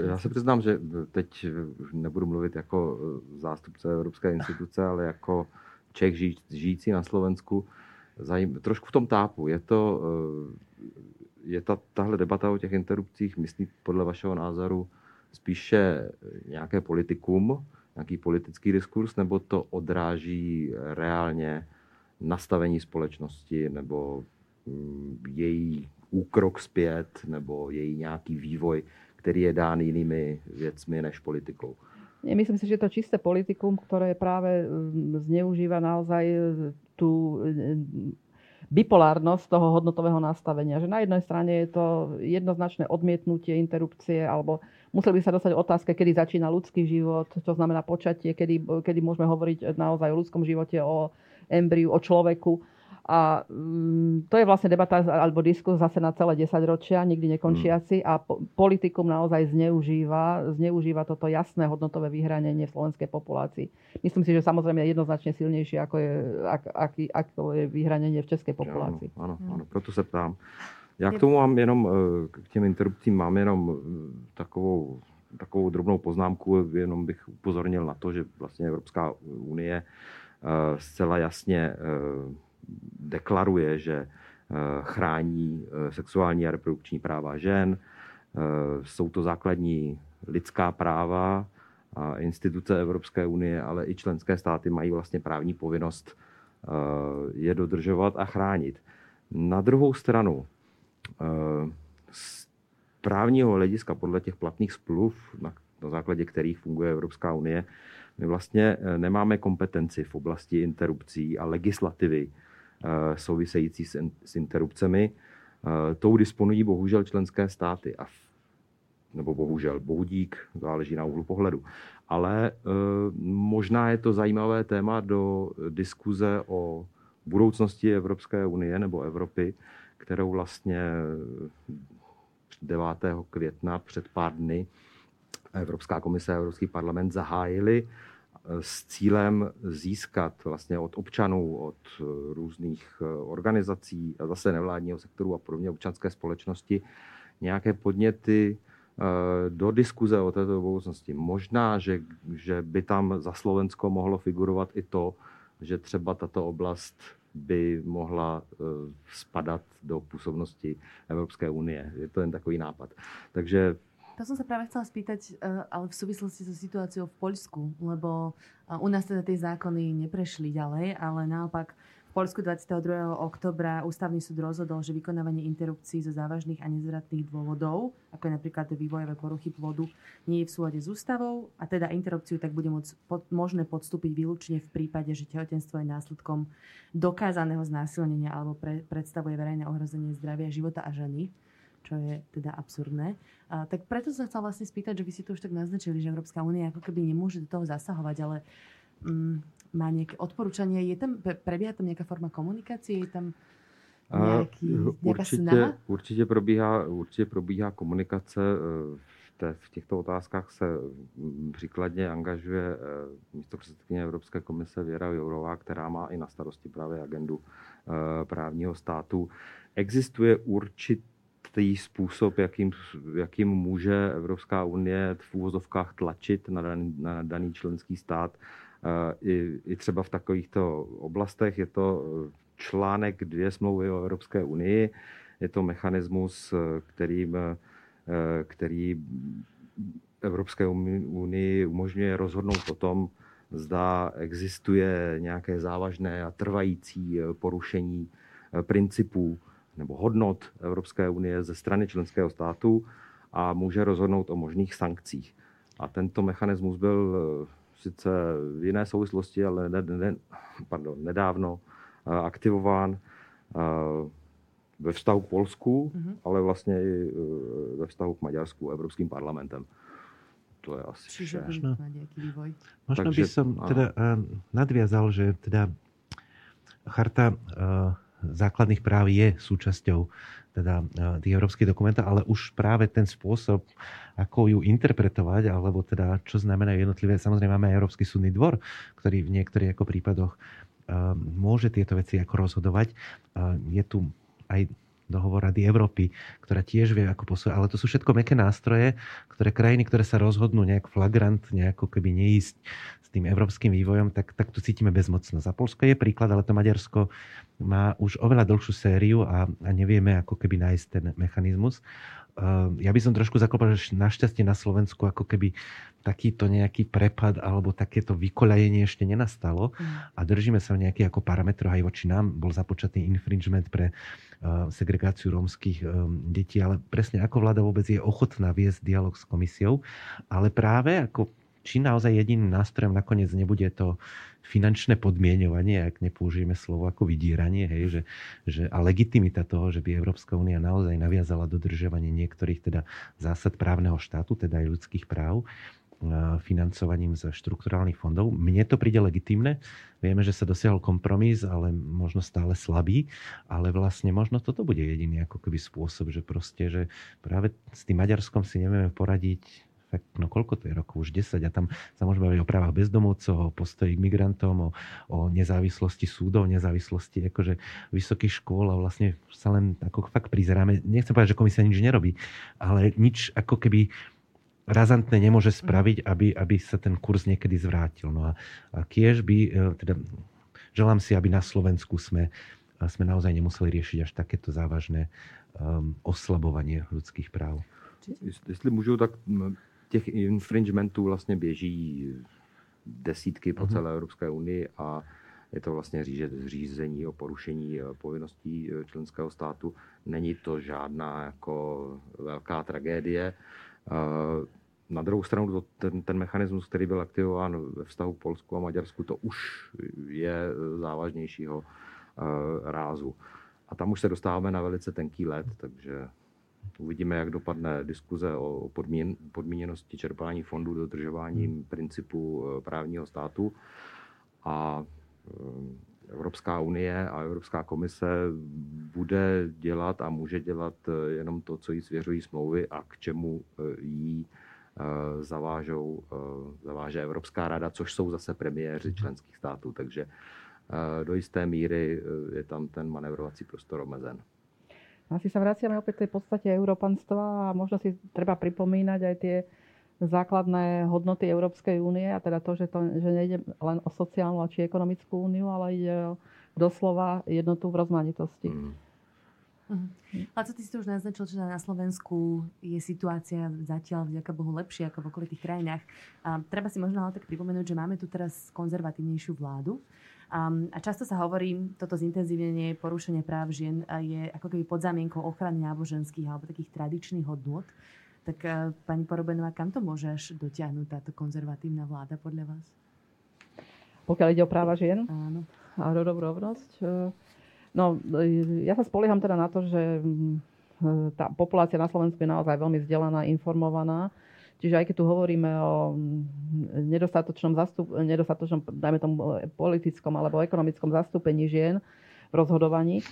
já se přiznám, že teď nebudu mluvit jako zástupce Evropské instituce, ale jako Čech žijí, žijící na Slovensku, zajím, trošku v tom tápu. Je to, eh, je ta, tahle debata o těch interrupcích, myslí podle vašeho názoru spíše nějaké politikum, nějaký politický diskurs, nebo to odráží reálně nastavení společnosti, nebo mm, její úkrok zpět, nebo její nějaký vývoj, který je dán jinými věcmi než politikou? Myslím si, že to čisté politikum, ktoré práve mm, zneužíva naozaj tú bipolárnosť toho hodnotového nastavenia. Že na jednej strane je to jednoznačné odmietnutie interrupcie, alebo museli by sa dostať otázke, kedy začína ľudský život, to znamená počatie, kedy, kedy môžeme hovoriť naozaj o ľudskom živote, o embriu, o človeku a mm, to je vlastne debata alebo diskus zase na celé 10 ročia, nikdy nekončiaci a po, politikum naozaj zneužíva, zneužíva toto jasné hodnotové vyhranenie v slovenskej populácii. Myslím si, že samozrejme je jednoznačne silnejšie, ako je, ak, aký, ako je vyhranenie v českej populácii. Ano, ano, ano, proto se ptám. Já k tomu mám jenom, eh, k těm interrupcím mám jenom eh, takovou, takovou drobnou poznámku, jenom bych upozornil na to, že vlastně Evropská unie zcela jasně deklaruje, že chrání sexuální a reprodukční práva žen. Jsou to základní lidská práva a instituce Evropské unie, ale i členské státy mají vlastně právní povinnost je dodržovat a chránit. Na druhou stranu, z právního hlediska podle těch platných smluv, na, na základě kterých funguje Evropská unie, my vlastně eh, nemáme kompetenci v oblasti interrupcí a legislativy eh, související s interrupcemi. Eh, tou disponují bohužel členské státy. A nebo bohužel, bohudík, záleží na úhlu pohledu. Ale možná je to zajímavé téma do diskuze o budoucnosti Evropské unie nebo Evropy, kterou vlastně 9. května před pár dny Evropská komise a Evropský parlament zahájili eh, s cílem získat vlastně od občanů, od eh, různých eh, organizací zase nevládního sektoru a podobně občanské společnosti nějaké podněty do diskuze o této budoucnosti. Možná, že, že by tam za Slovensko mohlo figurovat i to, že třeba tato oblast by mohla spadat do působnosti Evropské unie. Je to jen takový nápad. Takže to som sa práve chcela spýtať, eh, ale v súvislosti so situáciou v Poľsku, lebo eh, u nás teda tie zákony neprešli ďalej, ale naopak v Poľsku 22. oktobra ústavný súd rozhodol, že vykonávanie interrupcií zo závažných a nezvratných dôvodov, ako je napríklad vývojové poruchy plodu, nie je v súlade s ústavou a teda interrupciu tak bude môcť možné podstúpiť výlučne v prípade, že tehotenstvo je následkom dokázaného znásilnenia alebo pre, predstavuje verejné ohrozenie zdravia, života a ženy čo je teda absurdné. A, tak preto som chcela vlastne spýtať, že vy si to už tak naznačili, že Európska únia ako keby nemôže do toho zasahovať, ale mm, má nejaké odporúčanie, je tam, prebieha tam nejaká forma komunikácie, je tam nejaký, nejaká určitě, snaha? Určitě probíhá, určitě probíhá komunikace. E, v, té, v těchto otázkách se mm, příkladně angažuje e, místo předsedkyně Evropské komise Věra Jourová, která má i na starosti právě agendu e, právního státu. Existuje určitě určitý způsob, jakým, jakým může Evropská unie v úvozovkách tlačit na daný, na daný členský stát. I, I třeba v takovýchto oblastech je to článek dvě smlouvy o Evropské unii. Je to mechanismus, kterým, který Evropské unii umožňuje rozhodnout o tom, zda existuje nějaké závažné a trvající porušení principů nebo hodnot Evropské unie ze strany členského státu a může rozhodnout o možných sankcích. A tento mechanismus byl eh, sice v jiné souvislosti, ale ne, ne, pardon, nedávno eh, aktivován eh, ve vztahu k Polsku, mm-hmm. ale vlastně i ve vztahu k Maďarsku, Evropským parlamentem. To je asi Čiže vše. Možno, možno Takže, by som teda nadviazal, že teda charta základných práv je súčasťou teda e, tých európskych dokumentov, ale už práve ten spôsob, ako ju interpretovať, alebo teda čo znamenajú jednotlivé, samozrejme máme aj Európsky súdny dvor, ktorý v niektorých ako prípadoch e, môže tieto veci ako rozhodovať. E, je tu aj dohovor Rady Európy, ktorá tiež vie, ako posúvať. Ale to sú všetko meké nástroje, ktoré krajiny, ktoré sa rozhodnú nejak flagrant, nejako keby neísť s tým európskym vývojom, tak, tak tu cítime bezmocnosť. A Polsko je príklad, ale to Maďarsko má už oveľa dlhšiu sériu a, a nevieme ako keby nájsť ten mechanizmus. Ehm, ja by som trošku zaklopal, že našťastie na Slovensku ako keby takýto nejaký prepad alebo takéto vykoľajenie ešte nenastalo mm. a držíme sa v nejakých ako parametroch aj voči nám. Bol započatý infringement pre uh, segregáciu rómskych um, detí, ale presne ako vláda vôbec je ochotná viesť dialog s komisiou, ale práve ako či naozaj jediným nástrojom nakoniec nebude to finančné podmienovanie, ak nepoužijeme slovo ako vydíranie, hej, že, že, a legitimita toho, že by Európska únia naozaj naviazala dodržovanie niektorých teda zásad právneho štátu, teda aj ľudských práv, financovaním z štrukturálnych fondov. Mne to príde legitimné. Vieme, že sa dosiahol kompromis, ale možno stále slabý, ale vlastne možno toto bude jediný ako keby spôsob, že proste, že práve s tým Maďarskom si nevieme poradiť tak no koľko to je rokov, už 10 a tam sa môžeme baviť o právach bezdomovcov, o postoji k migrantom, o, o nezávislosti súdov, nezávislosti akože vysokých škôl a vlastne sa len ako fakt prizeráme. Nechcem povedať, že komisia nič nerobí, ale nič ako keby razantné nemôže spraviť, aby, aby sa ten kurz niekedy zvrátil. No a, a kiež by, e, teda želám si, aby na Slovensku sme, sme naozaj nemuseli riešiť až takéto závažné um, oslabovanie ľudských práv. Jestli můžu, tak těch infringementů vlastně běží desítky po mhm. celé Evropské unii a je to vlastně řízení o porušení eh, povinností eh, členského státu. Není to žádná jako velká tragédie. Eh, na druhou stranu to, ten, ten mechanismus, který byl aktivován ve vztahu Polsku a Maďarsku, to už je závažnějšího rázu. A tam už se dostáváme na velice tenký let, takže uvidíme, jak dopadne diskuze o podmín, podmíněnosti čerpání fondů dodržováním hmm. principu právního státu. A Eh, Evropská unie a Evropská komise bude dělat a může dělat eh, jenom to, co jí svěřují smlouvy a k čemu eh, jí zavážou, zaváže Evropská rada, což jsou zase premiéři mhm. členských států. Takže do jisté míry je tam ten manevrovací prostor omezen. Asi sa vraciame opäť tej podstate európanstva a možno si treba pripomínať aj tie základné hodnoty Európskej únie a teda to, že, to, že nejde len o sociálnu či ekonomickú úniu, ale ide o doslova jednotu v rozmanitosti. Mm. Uh-huh. A co ty si to už naznačil, že na Slovensku je situácia zatiaľ vďaka Bohu lepšia ako v okolitých krajinách. A treba si možno ale tak pripomenúť, že máme tu teraz konzervatívnejšiu vládu. A, a často sa hovorí, toto zintenzívnenie porušenie práv žien je ako keby pod zámienkou ochrany náboženských alebo takých tradičných hodnôt. Tak eh, pani Porobenová, kam to môže až dotiahnuť táto konzervatívna vláda podľa vás? Pokiaľ ide o práva žien Áno. a rodovú rovnosť. Eh, no, eh, ja sa spolieham teda na to, že mm, tá populácia na Slovensku je naozaj veľmi vzdelaná, informovaná. Čiže aj keď tu hovoríme o nedostatočnom, zastup, nedostatočnom dajme tomu, politickom alebo ekonomickom zastúpení žien v rozhodovaní,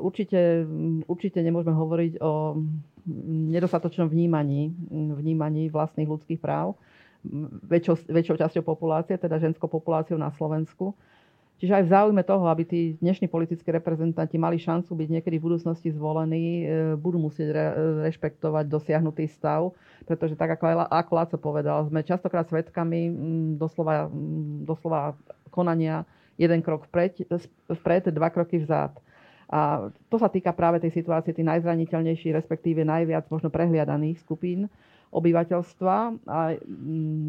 určite, mm, určite nemôžeme hovoriť o nedostatočnom vnímaní, vnímaní vlastných ľudských práv väčšou, väčšou časťou populácie, teda ženskou populáciou na Slovensku. Čiže aj v záujme toho, aby tí dnešní politickí reprezentanti mali šancu byť niekedy v budúcnosti zvolení, e, budú musieť re, rešpektovať dosiahnutý stav, pretože tak ako, ako Láco povedal, sme častokrát svedkami doslova, doslova konania jeden krok vpred, vpred dva kroky vzad. A to sa týka práve tej situácie tých najzraniteľnejších, respektíve najviac možno prehliadaných skupín obyvateľstva. A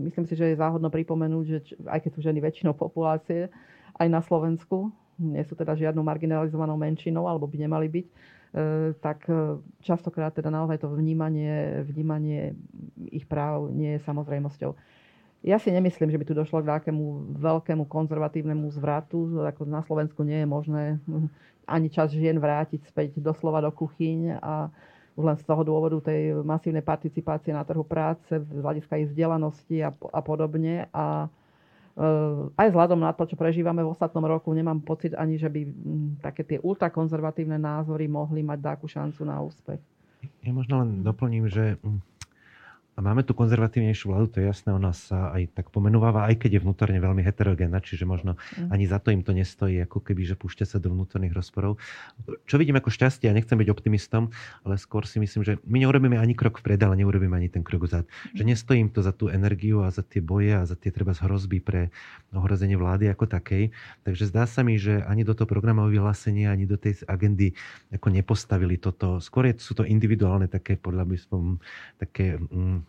myslím si, že je záhodno pripomenúť, že aj keď sú ženy väčšinou populácie, aj na Slovensku, nie sú teda žiadnou marginalizovanou menšinou, alebo by nemali byť, e, tak e, častokrát teda naozaj to vnímanie, vnímanie ich práv nie je samozrejmosťou. Ja si nemyslím, že by tu došlo k takému veľkému konzervatívnemu zvratu. Ako na Slovensku nie je možné ani čas žien vrátiť späť doslova do kuchyň a už len z toho dôvodu tej masívnej participácie na trhu práce, z hľadiska ich vzdelanosti a, a podobne. A aj vzhľadom na to, čo prežívame v ostatnom roku, nemám pocit ani, že by m, také tie ultrakonzervatívne názory mohli mať takú šancu na úspech. Ja možno len doplním, že a máme tu konzervatívnejšiu vládu, to je jasné, ona sa aj tak pomenováva, aj keď je vnútorne veľmi heterogénna, čiže možno mm. ani za to im to nestojí, ako keby, že púšťa sa do vnútorných rozporov. Čo vidím ako šťastie, ja nechcem byť optimistom, ale skôr si myslím, že my neurobíme ani krok vpred, ale neurobíme ani ten krok vzad. Mm. Že nestojím to za tú energiu a za tie boje a za tie treba hrozby pre ohrozenie vlády ako takej. Takže zdá sa mi, že ani do toho programového vyhlásenia, ani do tej agendy ako nepostavili toto. Skôr sú to individuálne také, podľa by som, také mm,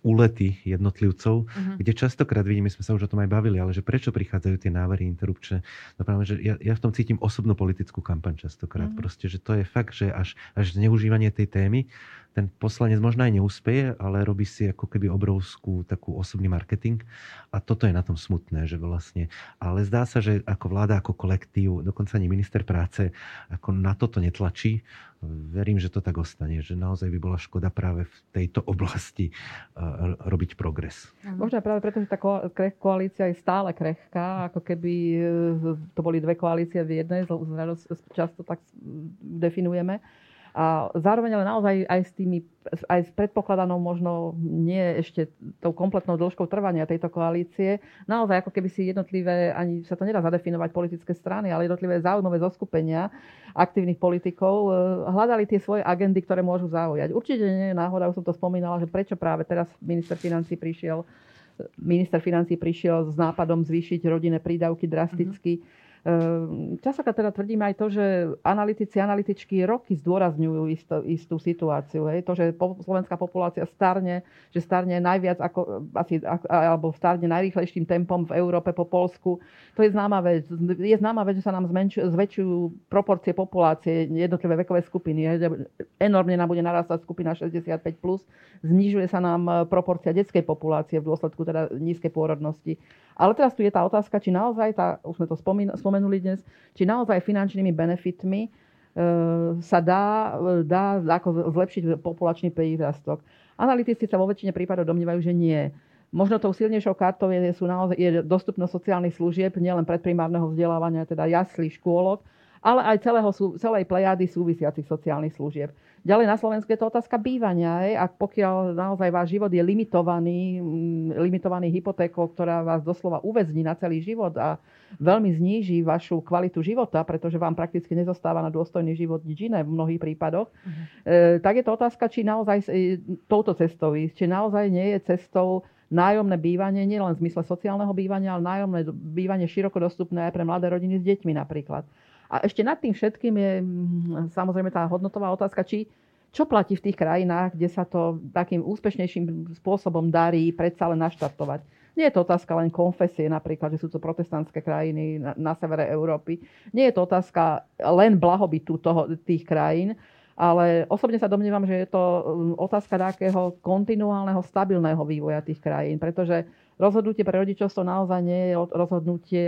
úlety jednotlivcov, uh-huh. kde častokrát vidíme, my sme sa už o tom aj bavili, ale že prečo prichádzajú tie návrhy interrupčné. No práve, že ja, ja v tom cítim osobnú politickú kampaň častokrát. Uh-huh. Proste, že to je fakt, že až, až zneužívanie tej témy ten poslanec možno aj neúspeje, ale robí si ako keby obrovskú takú osobný marketing a toto je na tom smutné, že vlastne, ale zdá sa, že ako vláda, ako kolektív, dokonca ani minister práce ako na toto netlačí. Verím, že to tak ostane, že naozaj by bola škoda práve v tejto oblasti robiť progres. Možno práve preto, že tá koalícia je stále krehká, ako keby e, to boli dve koalície v jednej, často tak definujeme a zároveň ale naozaj aj s tými, aj s predpokladanou možno nie ešte tou kompletnou dĺžkou trvania tejto koalície, naozaj ako keby si jednotlivé, ani sa to nedá zadefinovať politické strany, ale jednotlivé záujmové zoskupenia aktívnych politikov e, hľadali tie svoje agendy, ktoré môžu zaujať. Určite nie je náhoda, už som to spomínala, že prečo práve teraz minister financí prišiel minister financí prišiel s nápadom zvýšiť rodinné prídavky drasticky. Mm-hmm Ehm, častokrát teda tvrdím aj to, že analytici, analytičky roky zdôrazňujú istú, istú situáciu. Hej. To, že slovenská populácia starne, že starne najviac ako, asi, alebo starne najrýchlejším tempom v Európe po Polsku, to je známa vec. Je známa vec, že sa nám zmenš, zväčšujú proporcie populácie, jednotlivé vekové skupiny. Hej. Enormne nám bude narastať skupina 65+, plus, znižuje sa nám proporcia detskej populácie v dôsledku teda nízkej pôrodnosti. Ale teraz tu je tá otázka, či naozaj, tá, už sme to spomenuli dnes, či naozaj finančnými benefitmi e, sa dá, dá ako zlepšiť populačný prírastok. Analytici sa vo väčšine prípadov domnívajú, že nie. Možno tou silnejšou kartou je, sú naozaj, je dostupnosť sociálnych služieb, nielen predprimárneho vzdelávania, teda jaslí, škôlok, ale aj celého, celej plejády súvisiacich sociálnych služieb. Ďalej na Slovensku je to otázka bývania. Hej. Ak pokiaľ naozaj váš život je limitovaný, mm, limitovaný hypotékou, ktorá vás doslova uväzní na celý život a veľmi zníži vašu kvalitu života, pretože vám prakticky nezostáva na dôstojný život nič iné v mnohých prípadoch, uh-huh. e, tak je to otázka, či naozaj e, touto cestou ísť, či naozaj nie je cestou nájomné bývanie, nielen v zmysle sociálneho bývania, ale nájomné bývanie široko dostupné aj pre mladé rodiny s deťmi napríklad. A ešte nad tým všetkým je mm, samozrejme tá hodnotová otázka, či čo platí v tých krajinách, kde sa to takým úspešnejším spôsobom darí predsa len naštartovať. Nie je to otázka len konfesie, napríklad, že sú to protestantské krajiny na, na severe Európy. Nie je to otázka len blahobytu toho, tých krajín, ale osobne sa domnievam, že je to mm, otázka takého kontinuálneho, stabilného vývoja tých krajín, pretože rozhodnutie pre rodičovstvo naozaj nie je rozhodnutie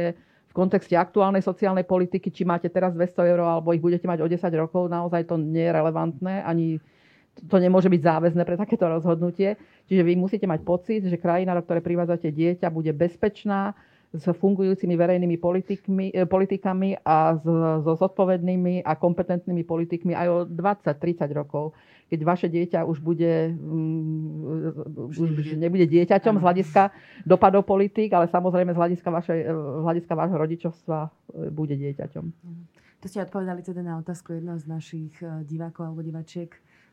v kontexte aktuálnej sociálnej politiky, či máte teraz 200 eur alebo ich budete mať o 10 rokov, naozaj to nie je relevantné, ani to nemôže byť záväzné pre takéto rozhodnutie. Čiže vy musíte mať pocit, že krajina, do ktorej privádzate dieťa, bude bezpečná, s fungujúcimi verejnými politikmi, eh, politikami a so zodpovednými a kompetentnými politikmi aj o 20-30 rokov keď vaše dieťa už bude, um, už nebude dieťaťom z hľadiska dopadov politik, ale samozrejme z hľadiska, vašej, z hľadiska vášho rodičovstva e, bude dieťaťom. To ste odpovedali teda na otázku jedného z našich divákov alebo divačiek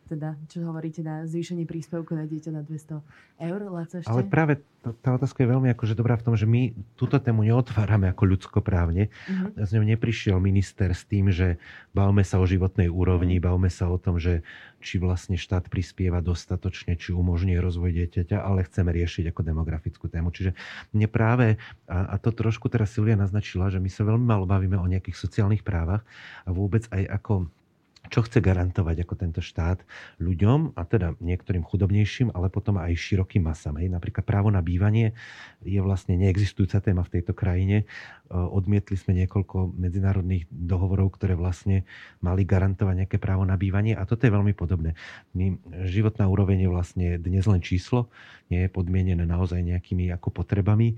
teda, čo hovoríte na zvýšenie príspevku na dieťa na 200 eur, Laco, ešte? Ale práve tá, tá otázka je veľmi akože dobrá v tom, že my túto tému neotvárame ako ľudskoprávne. Uh-huh. Z ňou neprišiel minister s tým, že bavme sa o životnej úrovni, bavme sa o tom, že či vlastne štát prispieva dostatočne, či umožňuje rozvoj dieťaťa, ale chceme riešiť ako demografickú tému. Čiže mne práve, a, a to trošku teraz Silvia naznačila, že my sa veľmi málo bavíme o nejakých sociálnych právach a vôbec aj ako čo chce garantovať ako tento štát ľuďom, a teda niektorým chudobnejším, ale potom aj širokým masám. Hej. Napríklad právo na bývanie je vlastne neexistujúca téma v tejto krajine. E, odmietli sme niekoľko medzinárodných dohovorov, ktoré vlastne mali garantovať nejaké právo na bývanie a toto je veľmi podobné. Životná úroveň je vlastne dnes len číslo, nie je podmienené naozaj nejakými ako potrebami. E,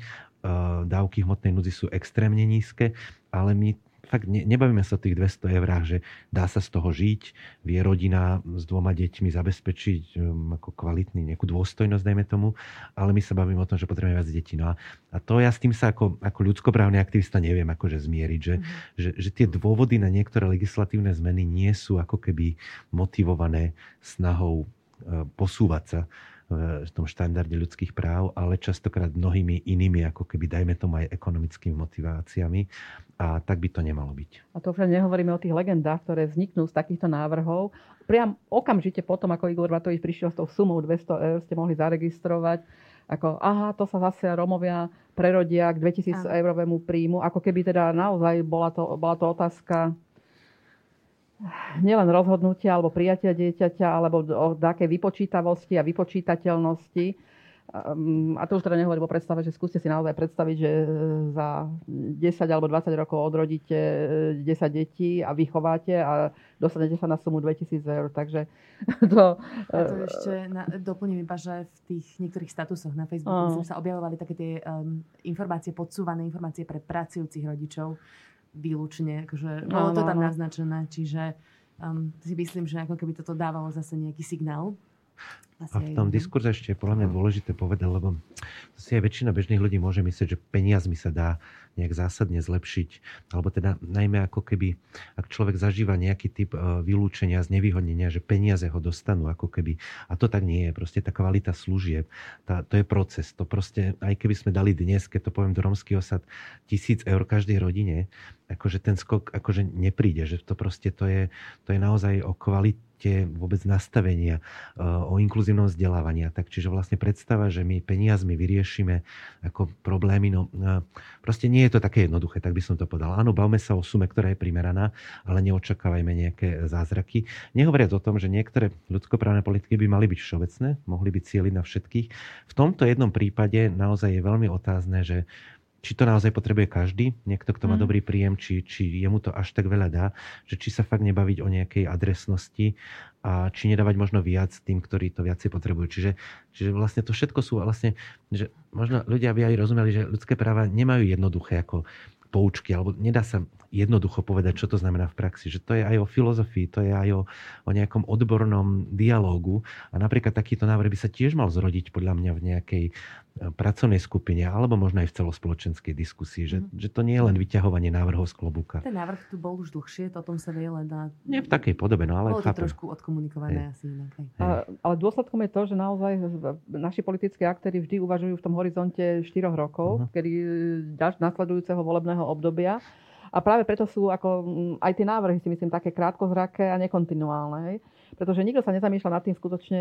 dávky hmotnej núdzi sú extrémne nízke, ale my fakt ne, nebavíme sa o tých 200 eurách, že dá sa z toho žiť, vie rodina s dvoma deťmi zabezpečiť um, ako kvalitný, nejakú dôstojnosť, dajme tomu, ale my sa bavíme o tom, že potrebujeme viac detí. No a, a to ja s tým sa ako, ako ľudskoprávny aktivista neviem akože zmieriť, že, mm-hmm. že, že tie dôvody na niektoré legislatívne zmeny nie sú ako keby motivované snahou uh, posúvať sa v tom štandarde ľudských práv, ale častokrát mnohými inými, ako keby dajme tomu aj ekonomickými motiváciami. A tak by to nemalo byť. A to však nehovoríme o tých legendách, ktoré vzniknú z takýchto návrhov. Priam okamžite potom, ako Igor Matovič prišiel s tou sumou 200 eur, ste mohli zaregistrovať ako aha, to sa zase Romovia prerodia k 2000 eurovému príjmu. Ako keby teda naozaj bola to, bola to otázka nielen rozhodnutia alebo prijatia dieťaťa, alebo o takej vypočítavosti a vypočítateľnosti. A to už teda nehovorím o predstave, že skúste si naozaj predstaviť, že e, za 10 alebo 20 rokov odrodíte 10 e, detí a vychováte a dostanete sa na sumu 2000 eur. Takže to... A to e, ešte na, doplním iba, že v tých niektorých statusoch na Facebooku uh. sa objavovali také tie um, informácie, podsúvané informácie pre pracujúcich rodičov, výlučne, akože bolo to tam naznačené, čiže um, si myslím, že ako keby toto dávalo zase nejaký signál. Asi a v tom diskurze ešte je podľa mňa dôležité povedať, lebo si aj väčšina bežných ľudí môže myslieť, že peniazmi sa dá nejak zásadne zlepšiť, alebo teda najmä ako keby, ak človek zažíva nejaký typ e, vylúčenia, znevýhodnenia, že peniaze ho dostanú ako keby. A to tak nie je. Proste tá kvalita služieb, tá, to je proces. To proste, aj keby sme dali dnes, keď to poviem do romský osad, tisíc eur každej rodine, akože ten skok akože nepríde, že to proste to je, to je naozaj o kvalite vôbec nastavenia, e, o inkluzívnom vzdelávaní. Tak čiže vlastne predstava, že my peniazmi vyriešime ako problémy, no e, proste nie je to také jednoduché, tak by som to povedal. Áno, bavme sa o sume, ktorá je primeraná, ale neočakávajme nejaké zázraky. Nehovoriac o tom, že niektoré ľudskoprávne politiky by mali byť všeobecné, mohli byť cieliť na všetkých. V tomto jednom prípade naozaj je veľmi otázne, že či to naozaj potrebuje každý, niekto, kto má mm. dobrý príjem, či, či jemu to až tak veľa dá, že či sa fakt nebaviť o nejakej adresnosti a či nedávať možno viac tým, ktorí to viacej potrebujú. Čiže, čiže vlastne to všetko sú vlastne, že možno ľudia by aj rozumeli, že ľudské práva nemajú jednoduché ako poučky, alebo nedá sa jednoducho povedať, čo to znamená v praxi. Že to je aj o filozofii, to je aj o, o nejakom odbornom dialógu. A napríklad takýto návrh by sa tiež mal zrodiť podľa mňa v nejakej e, pracovnej skupine, alebo možno aj v celospoločenskej diskusii. Že, mm. že to nie je len vyťahovanie návrhov z klobúka. Ten návrh tu bol už dlhšie, to o tom sa vie len na... Nie v takej podobe, no ale Bolo to trošku odkomunikované asi inak. A, ale dôsledkom je to, že naozaj naši politickí aktéry vždy uvažujú v tom horizonte 4 rokov, uh-huh. kedy daž nasledujúceho volebného obdobia a práve preto sú ako, mm, aj tie návrhy si myslím také krátkozraké a nekontinuálne. Hej? Pretože nikto sa nezamýšľa nad tým skutočne,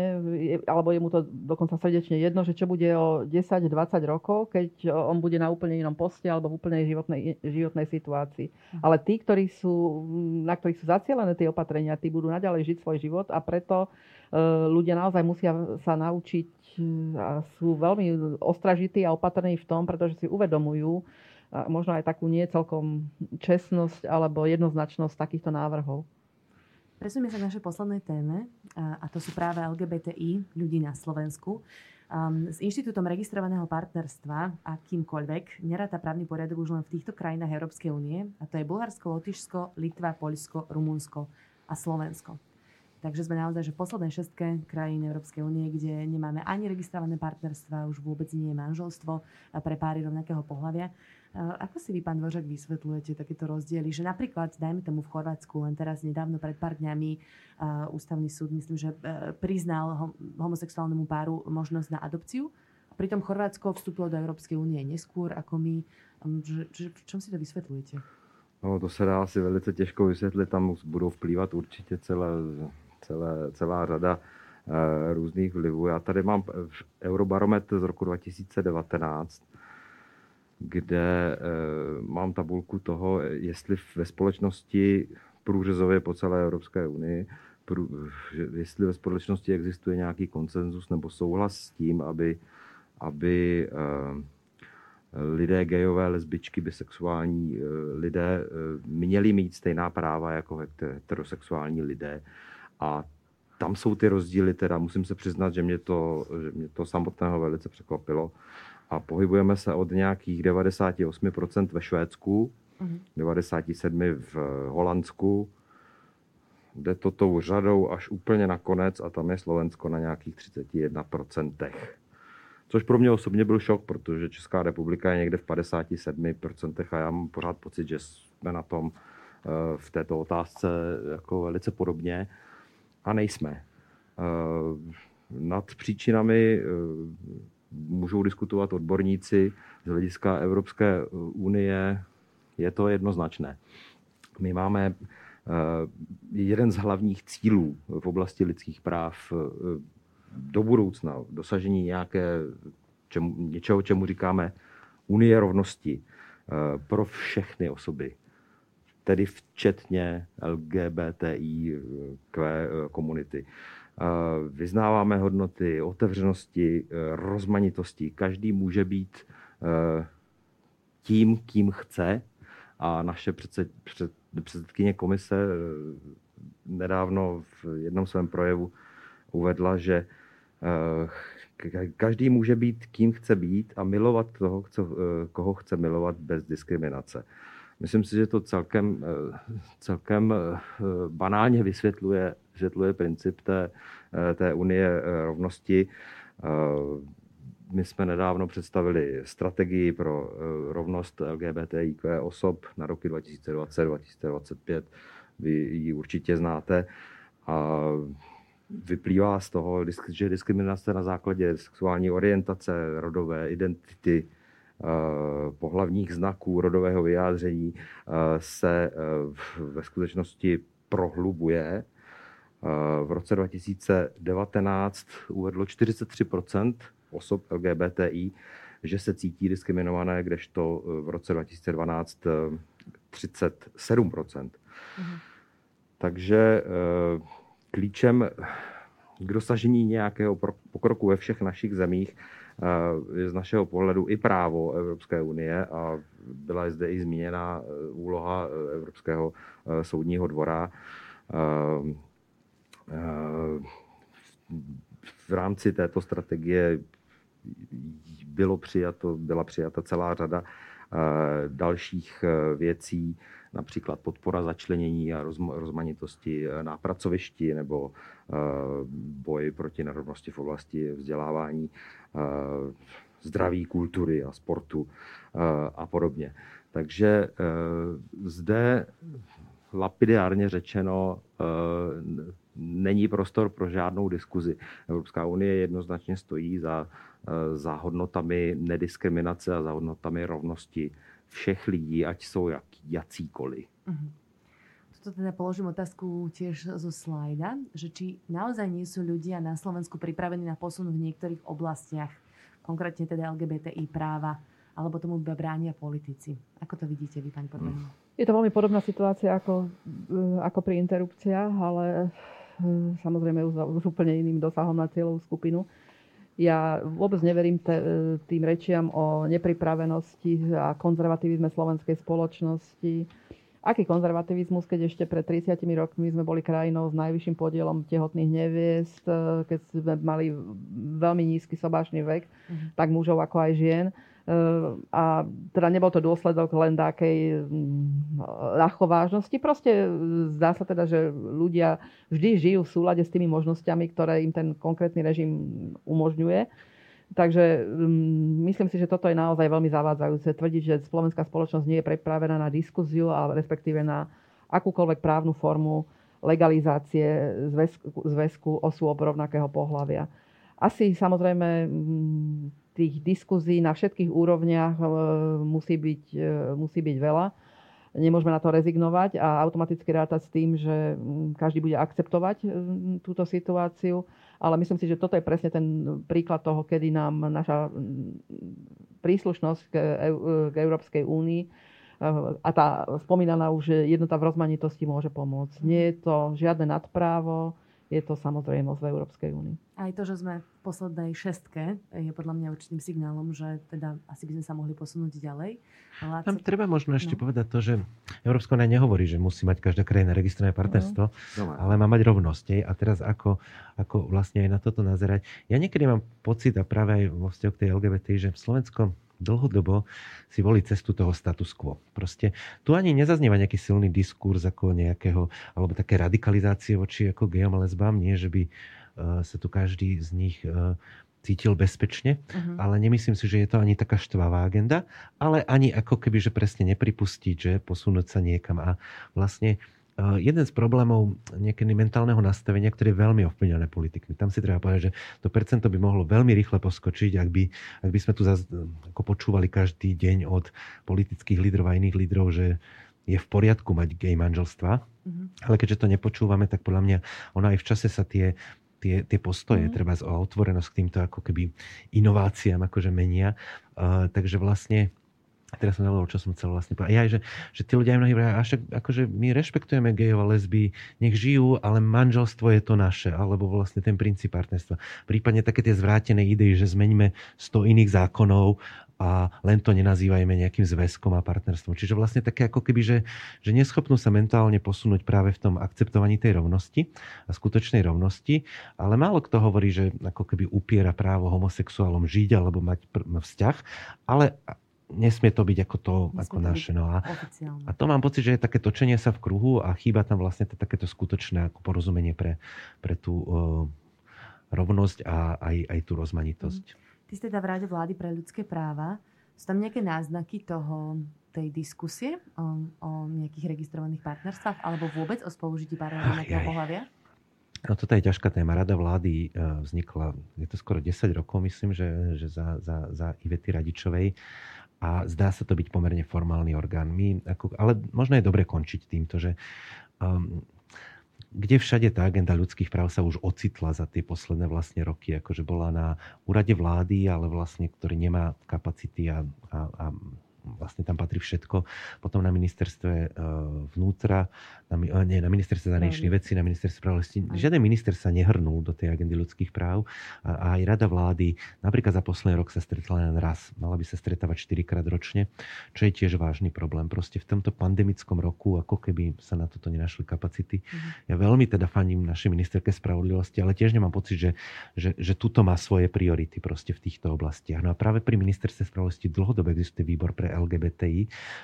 alebo je mu to dokonca srdečne jedno, že čo bude o 10-20 rokov, keď on bude na úplne inom poste alebo v úplnej životnej, životnej situácii. Mhm. Ale tí, ktorí sú, mm, na ktorých sú zacielené tie opatrenia, tí budú naďalej žiť svoj život a preto e, ľudia naozaj musia sa naučiť a sú veľmi ostražití a opatrní v tom, pretože si uvedomujú, možno aj takú nie celkom čestnosť alebo jednoznačnosť takýchto návrhov. Presunieme sa k našej poslednej téme a to sú práve LGBTI ľudí na Slovensku. S Inštitútom registrovaného partnerstva akýmkoľvek neráta právny poriadok už len v týchto krajinách Európskej únie, a to je Bulharsko, Lotyšsko, Litva, Poľsko, Rumunsko a Slovensko. Takže sme naozaj že v poslednej šestke krajín Európskej únie, kde nemáme ani registrované partnerstva, už vôbec nie je manželstvo pre páry rovnakého pohľavia. Ako si vy, pán Dvořak, vysvetľujete takéto rozdiely? Že napríklad, dajme tomu v Chorvátsku, len teraz nedávno pred pár dňami uh, ústavný súd, myslím, že uh, priznal homosexuálnemu páru možnosť na adopciu. Pritom Chorvátsko vstúpilo do Európskej únie neskôr ako my. Že, že, v čom si to vysvetľujete? No, to se dá asi velice těžko vysvětlit. Tam budou vplývat určitě celé, celé, celá řada e, různých vlivů. Já tady mám Eurobarometr z roku 2019, kde eh, mám tabulku toho, jestli ve společnosti průřezově po celé Evropské unii, jestli ve společnosti existuje nějaký konsenzus nebo souhlas s tím, aby, aby eh, lidé gejové, lesbičky, bisexuální eh, lidé měli mít stejná práva jako heterosexuální lidé. A tam jsou ty rozdíly, teda musím se přiznat, že mě to, že mě to samotného velice překvapilo a pohybujeme se od nějakých 98% ve Švédsku, mm-hmm. 97% v Holandsku, jde to tou řadou až úplně na konec a tam je Slovensko na nějakých 31%. Což pro mě osobně byl šok, protože Česká republika je někde v 57% a já mám pořád pocit, že jsme na tom eh, v této otázce jako velice podobně a nejsme. Eh, nad příčinami eh, můžou diskutovat odborníci z hlediska Evropské unie, je to jednoznačné. My máme eh, jeden z hlavních cílů v oblasti lidských práv eh, do budoucna, dosažení nějaké, čemu, něčeho, čemu říkáme unie rovnosti eh, pro všechny osoby, tedy včetně LGBTI komunity. Vyznáváme hodnoty otevřenosti, e, rozmanitosti. Každý může být tím, kým chce. A naše předsedkyně komise nedávno v jednom svém projevu uvedla, že každý může být, kým chce být a milovat toho, koho chce milovat bez diskriminace. Myslím si, že to celkem, celkem banálně vysvětluje vysvětluje princip té, eh, té unie eh, rovnosti. Eh, my jsme nedávno představili strategii pro rovnost LGBTIQ osob na roky 2020-2025. Vy ji určitě znáte. A vyplývá z toho, že diskriminace na základě sexuální orientace, rodové identity, pohlavních znaků, rodového vyjádření se ve skutečnosti prohlubuje. V roce 2019 uvedlo 43% osob LGBTI, že se cítí diskriminované, kdežto v roce 2012 37 mm Takže eh, klíčem k dosažení nějakého pokroku ve všech našich zemích eh, je z našeho pohledu i právo Evropské unie a byla zde i zmíněna eh, úloha Evropského soudního dvora. V rámci této strategie bylo přijato, byla přijata celá řada eh, dalších eh, věcí, například podpora začlenění a rozmanitosti eh, na pracovišti nebo boj proti nerovnosti v oblasti vzdělávání, zdraví, kultury a sportu a podobně. Takže zde lapidárně řečeno není prostor pro žádnou diskuzi. Evropská unie jednoznačně stojí za, eh, za hodnotami nediskriminace a za hodnotami rovnosti všech lidí, ať jsou jak, jacíkoliv. Uh-huh. Toto teda položím otázku tiež zo slajda, že či naozaj nie sú ľudia na Slovensku pripravení na posun v niektorých oblastiach, konkrétne teda LGBTI práva, alebo tomu iba bránia politici. Ako to vidíte vy, pani Podmanová? Je to veľmi podobná situácia ako, eh, ako pri interrupciách, ale Hm, samozrejme už úplne iným dosahom na cieľovú skupinu. Ja vôbec neverím tým rečiam o nepripravenosti a konzervativizme slovenskej spoločnosti. Aký konzervativizmus, keď ešte pred 30 rokmi sme boli krajinou s najvyšším podielom tehotných neviest, keď sme mali veľmi nízky sobášny vek, mm. tak mužov ako aj žien a teda nebol to dôsledok len takej ľahkovážnosti. Mm, Proste e, zdá sa teda, že ľudia vždy žijú v súlade s tými možnosťami, ktoré im ten konkrétny režim umožňuje. Takže um, myslím si, že toto je naozaj veľmi zavádzajúce. Tvrdiť, že slovenská spoločnosť nie je pripravená na diskuziu, ale respektíve na akúkoľvek právnu formu legalizácie zväzku, zväzku osôb rovnakého pohľavia. Asi samozrejme tých diskuzí na všetkých úrovniach e, musí byť, e, musí byť veľa. Nemôžeme na to rezignovať a automaticky rátať s tým, že mm, každý bude akceptovať e, túto situáciu. Ale myslím si, že toto je presne ten príklad toho, kedy nám naša mm, príslušnosť k, Európskej únii a tá spomínaná už jednota v rozmanitosti môže pomôcť. Nie je to žiadne nadprávo, je to samozrejmosť v Európskej únii. Aj to, že sme v poslednej šestke, je podľa mňa určitým signálom, že teda asi by sme sa mohli posunúť ďalej. Ale Tam treba možno ešte no. povedať to, že Európska únia nehovorí, že musí mať každá krajina registrované partnerstvo, no. ale má mať rovnosť. A teraz ako, ako vlastne aj na toto nazerať. Ja niekedy mám pocit, a práve aj vo vzťahu k tej LGBT, že Slovensko dlhodobo si volí cestu toho status quo. Proste tu ani nezaznieva nejaký silný diskurs ako nejakého, alebo také radikalizácie voči ako gejom a lesbám, nie, že by uh, sa tu každý z nich uh, cítil bezpečne, uh-huh. ale nemyslím si, že je to ani taká štvavá agenda, ale ani ako keby, že presne nepripustiť, že posunúť sa niekam. A vlastne Eh, jeden z problémov niekedy mentálneho nastavenia, ktoré je veľmi ovplyvnené politikmi. Tam si treba povedať, že to percento by mohlo veľmi rýchle poskočiť, ak by, ak by sme tu zaz, ako počúvali každý deň od politických lídrov a iných lídrov, že je v poriadku mať gay manželstva. Mm-hmm. Ale keďže to nepočúvame, tak podľa mňa ono aj v čase sa tie tie, tie postoje, mm. treba o otvorenosť k týmto ako keby inováciám akože menia. Uh, takže vlastne a teraz som zabudol, čo som chcel vlastne povedať. Ja, že, že tí ľudia mnohí hovoria, však akože my rešpektujeme gejov a lesby, nech žijú, ale manželstvo je to naše, alebo vlastne ten princíp partnerstva. Prípadne také tie zvrátené idei, že zmeníme 100 iných zákonov a len to nenazývajme nejakým zväzkom a partnerstvom. Čiže vlastne také ako keby, že, že neschopnú sa mentálne posunúť práve v tom akceptovaní tej rovnosti a skutočnej rovnosti, ale málo kto hovorí, že ako keby upiera právo homosexuálom žiť alebo mať vzťah, ale nesmie to byť ako to, nesmie ako to naše. No a, a to mám pocit, že je také točenie sa v kruhu a chýba tam vlastne to, takéto skutočné ako porozumenie pre, pre tú uh, rovnosť a aj, aj tú rozmanitosť. Mm. Ty si teda v Rade vlády pre ľudské práva. Sú tam nejaké náznaky toho, tej diskusie o, o nejakých registrovaných partnerstvách alebo vôbec o spolužití párov rovnakého pohľavia? No toto je ťažká téma. Rada vlády e, vznikla, je to skoro 10 rokov, myslím, že, že za, za, za Ivety Radičovej a zdá sa to byť pomerne formálny orgán. My, ako, ale možno je dobre končiť týmto, že um, kde všade tá agenda ľudských práv sa už ocitla za tie posledné vlastne roky, akože bola na úrade vlády, ale vlastne, ktorý nemá kapacity a, a, a vlastne tam patrí všetko. Potom na ministerstve e, vnútra, na, e, nie, na ministerstve zahraničných vecí, na ministerstve spravodlivosti. Žiaden minister sa nehrnul do tej agendy ľudských práv a, a aj rada vlády napríklad za posledný rok sa stretla len raz. Mala by sa stretávať 4 krát ročne, čo je tiež vážny problém. Proste v tomto pandemickom roku, ako keby sa na toto nenašli kapacity. Mhm. Ja veľmi teda faním našej ministerke spravodlivosti, ale tiež nemám pocit, že, že, že tuto má svoje priority proste v týchto oblastiach. No a práve pri ministerstve spravodlivosti dlhodobo existuje výbor pre LGBTI,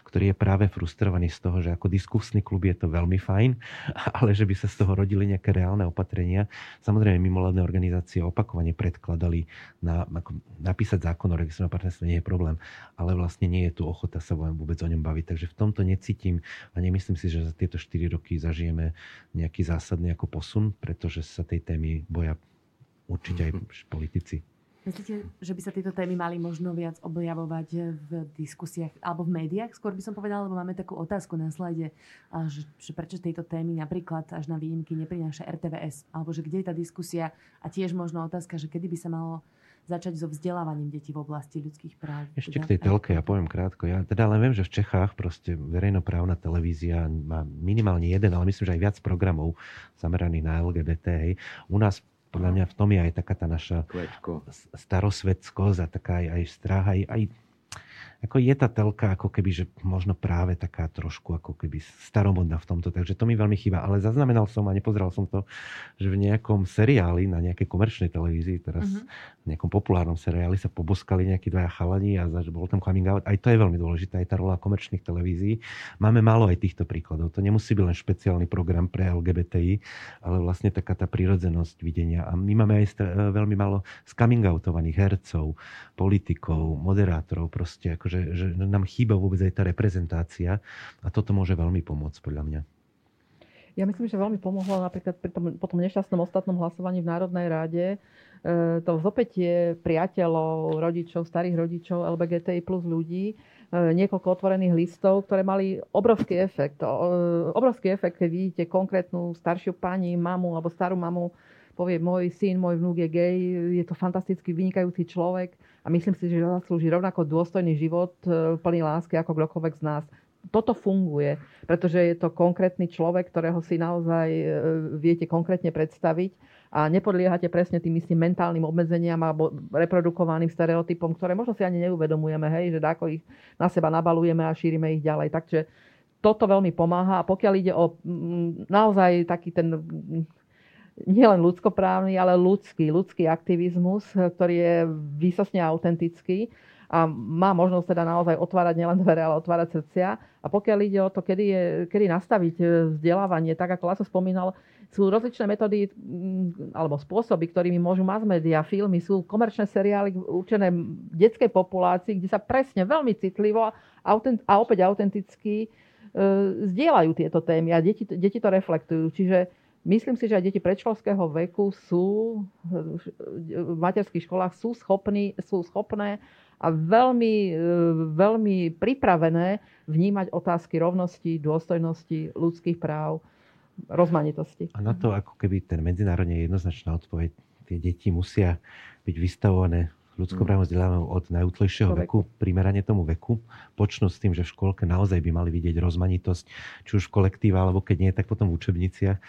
ktorý je práve frustrovaný z toho, že ako diskusný klub je to veľmi fajn, ale že by sa z toho rodili nejaké reálne opatrenia. Samozrejme, mimovládne organizácie opakovane predkladali na, ako, napísať zákon o registrovanom partnerstve nie je problém, ale vlastne nie je tu ochota sa vôbec o ňom baviť. Takže v tomto necítim a nemyslím si, že za tieto 4 roky zažijeme nejaký zásadný ako posun, pretože sa tej témy boja určite aj mhm. politici. Myslíte, že by sa tieto témy mali možno viac objavovať v diskusiách alebo v médiách? Skôr by som povedala, lebo máme takú otázku na slajde, že, že prečo tieto témy napríklad až na výnimky neprináša RTVS, alebo že kde je tá diskusia a tiež možno otázka, že kedy by sa malo začať so vzdelávaním detí v oblasti ľudských práv. Ešte teda, k tej telke, ja poviem krátko. Ja teda len viem, že v Čechách proste verejnoprávna televízia má minimálne jeden, ale myslím, že aj viac programov zameraných na LGBT. Hej. U nás podľa mňa v tom je aj taká tá naša starosvedskosť a taká aj, aj strach, aj, aj ako je tá telka ako keby, že možno práve taká trošku ako keby staromodná v tomto, takže to mi veľmi chýba. Ale zaznamenal som a nepozeral som to, že v nejakom seriáli na nejakej komerčnej televízii, teraz uh-huh. v nejakom populárnom seriáli sa poboskali nejakí dvaja chalani a že bol tam coming out. Aj to je veľmi dôležité, aj tá rola komerčných televízií. Máme málo aj týchto príkladov. To nemusí byť len špeciálny program pre LGBTI, ale vlastne taká tá prírodzenosť videnia. A my máme aj veľmi málo z coming outovaných hercov, politikov, moderátorov, proste ako akože, že nám chýba vôbec aj tá reprezentácia a toto môže veľmi pomôcť podľa mňa. Ja myslím, že veľmi pomohlo napríklad pri tom, po tom nešťastnom ostatnom hlasovaní v Národnej rade e, to zopätie priateľov, rodičov, starých rodičov, LBGTI plus ľudí, e, niekoľko otvorených listov, ktoré mali obrovský efekt. Obrovský efekt, keď vidíte konkrétnu staršiu pani, mamu alebo starú mamu, povie, môj syn, môj vnúk je gej, je to fantastický, vynikajúci človek a myslím si, že zaslúži rovnako dôstojný život e, plný lásky ako kdokoľvek z nás. Toto funguje, pretože je to konkrétny človek, ktorého si naozaj e, viete konkrétne predstaviť a nepodliehate presne tým istým mentálnym obmedzeniam alebo reprodukovaným stereotypom, ktoré možno si ani neuvedomujeme, hej, že ako ich na seba nabalujeme a šírime ich ďalej. Takže toto veľmi pomáha a pokiaľ ide o naozaj taký ten nielen ľudskoprávny, ale ľudský, ľudský aktivizmus, ktorý je výsostne autentický a má možnosť teda naozaj otvárať nielen dvere, ale otvárať srdcia. A pokiaľ ide o to, kedy, je, kedy nastaviť e, vzdelávanie, tak ako Laso spomínal, sú rozličné metódy mm, alebo spôsoby, ktorými môžu mass media, filmy, sú komerčné seriály určené detskej populácii, kde sa presne veľmi citlivo a opäť autenticky e, zdieľajú tieto témy a deti, deti to reflektujú. Čiže Myslím si, že aj deti predškolského veku sú v materských školách sú, schopní, sú schopné a veľmi, veľmi pripravené vnímať otázky rovnosti, dôstojnosti, ľudských práv, rozmanitosti. A na to, ako keby ten medzinárodne jednoznačná odpoveď, tie deti musia byť vystavované ľudskoprávnom vzdelávajú od najútlejšieho veku, primerane tomu veku. Počnú s tým, že v školke naozaj by mali vidieť rozmanitosť, či už v kolektíve, alebo keď nie, tak potom v učebniciach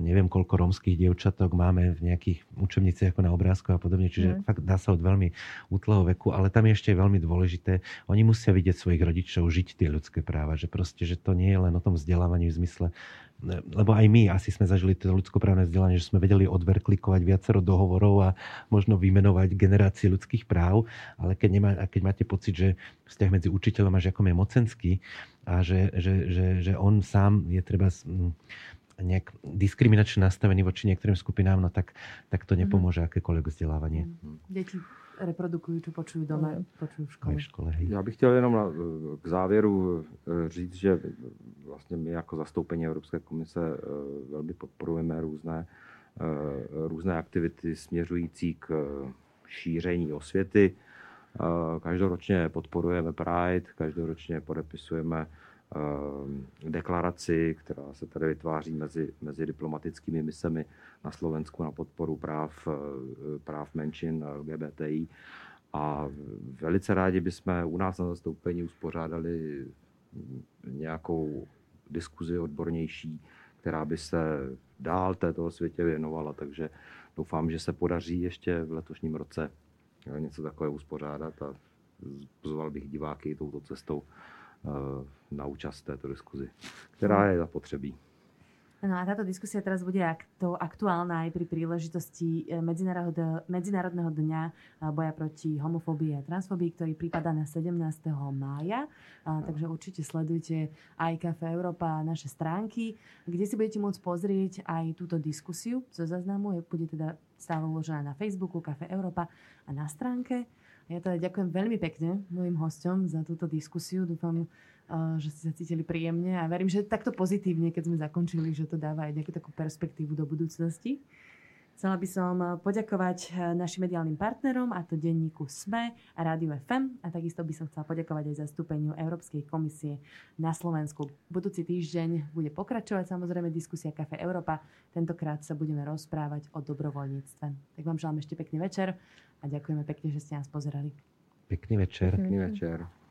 neviem koľko rómskych dievčatok máme v nejakých učebniciach ako na obrázku a podobne, čiže mm. fakt dá sa od veľmi útleho veku, ale tam je ešte veľmi dôležité, oni musia vidieť svojich rodičov žiť tie ľudské práva, že proste, že to nie je len o tom vzdelávaní v zmysle, lebo aj my asi sme zažili to ľudskoprávne vzdelanie, že sme vedeli odverklikovať viacero dohovorov a možno vymenovať generácie ľudských práv, ale keď, nemá, keď máte pocit, že vzťah medzi učiteľom a žiakom je mocenský a že, že, že, že on sám je treba nejak diskriminačne nastavený voči niektorým skupinám, no tak, tak to nepomôže mm-hmm. akékoľvek vzdelávanie. Deti reprodukují, čo počují doma, počují v škole. v škole hej. Já bych chtěl jenom na, k závěru eh, říct, že vlastně my jako zastoupení Evropské komise eh, velmi podporujeme různé, eh, různé aktivity směřující k šíření osvěty. Každoročně podporujeme Pride, každoročně podepisujeme deklaraci, která se tady vytváří mezi, mezi diplomatickými misemi na Slovensku na podporu práv, práv menšin LGBTI. A velice rádi bychom u nás na zastoupení uspořádali nějakou diskuzi odbornější, která by se dál této světě věnovala, takže doufám, že se podaří ještě v letošním roce něco takového uspořádat a pozval bych diváky touto cestou Eh, na účast této diskuzi, která je zapotřebí. No a táto diskusia teraz bude aktuálna aj pri príležitosti eh, Medzinárodného dňa eh, boja proti homofóbii a transfóbii, ktorý prípada na 17. mája. Takže určite sledujte aj Kafe Európa a naše stránky, kde si budete môcť pozrieť aj túto diskusiu zo zaznamu. Bude teda stále uložená na Facebooku Kafe Európa a na stránke. Ja teda ďakujem veľmi pekne mojim hosťom za túto diskusiu. Dúfam, že ste sa cítili príjemne a verím, že takto pozitívne, keď sme zakončili, že to dáva aj nejakú takú perspektívu do budúcnosti. Chcela by som poďakovať našim mediálnym partnerom, a to denníku SME a Rádiu FM. A takisto by som chcela poďakovať aj zastúpeniu Európskej komisie na Slovensku. Budúci týždeň bude pokračovať samozrejme diskusia Kafe Európa. Tentokrát sa budeme rozprávať o dobrovoľníctve. Tak vám želám ešte pekný večer a ďakujeme pekne, že ste nás pozerali. Pekný večer. Pekný večer.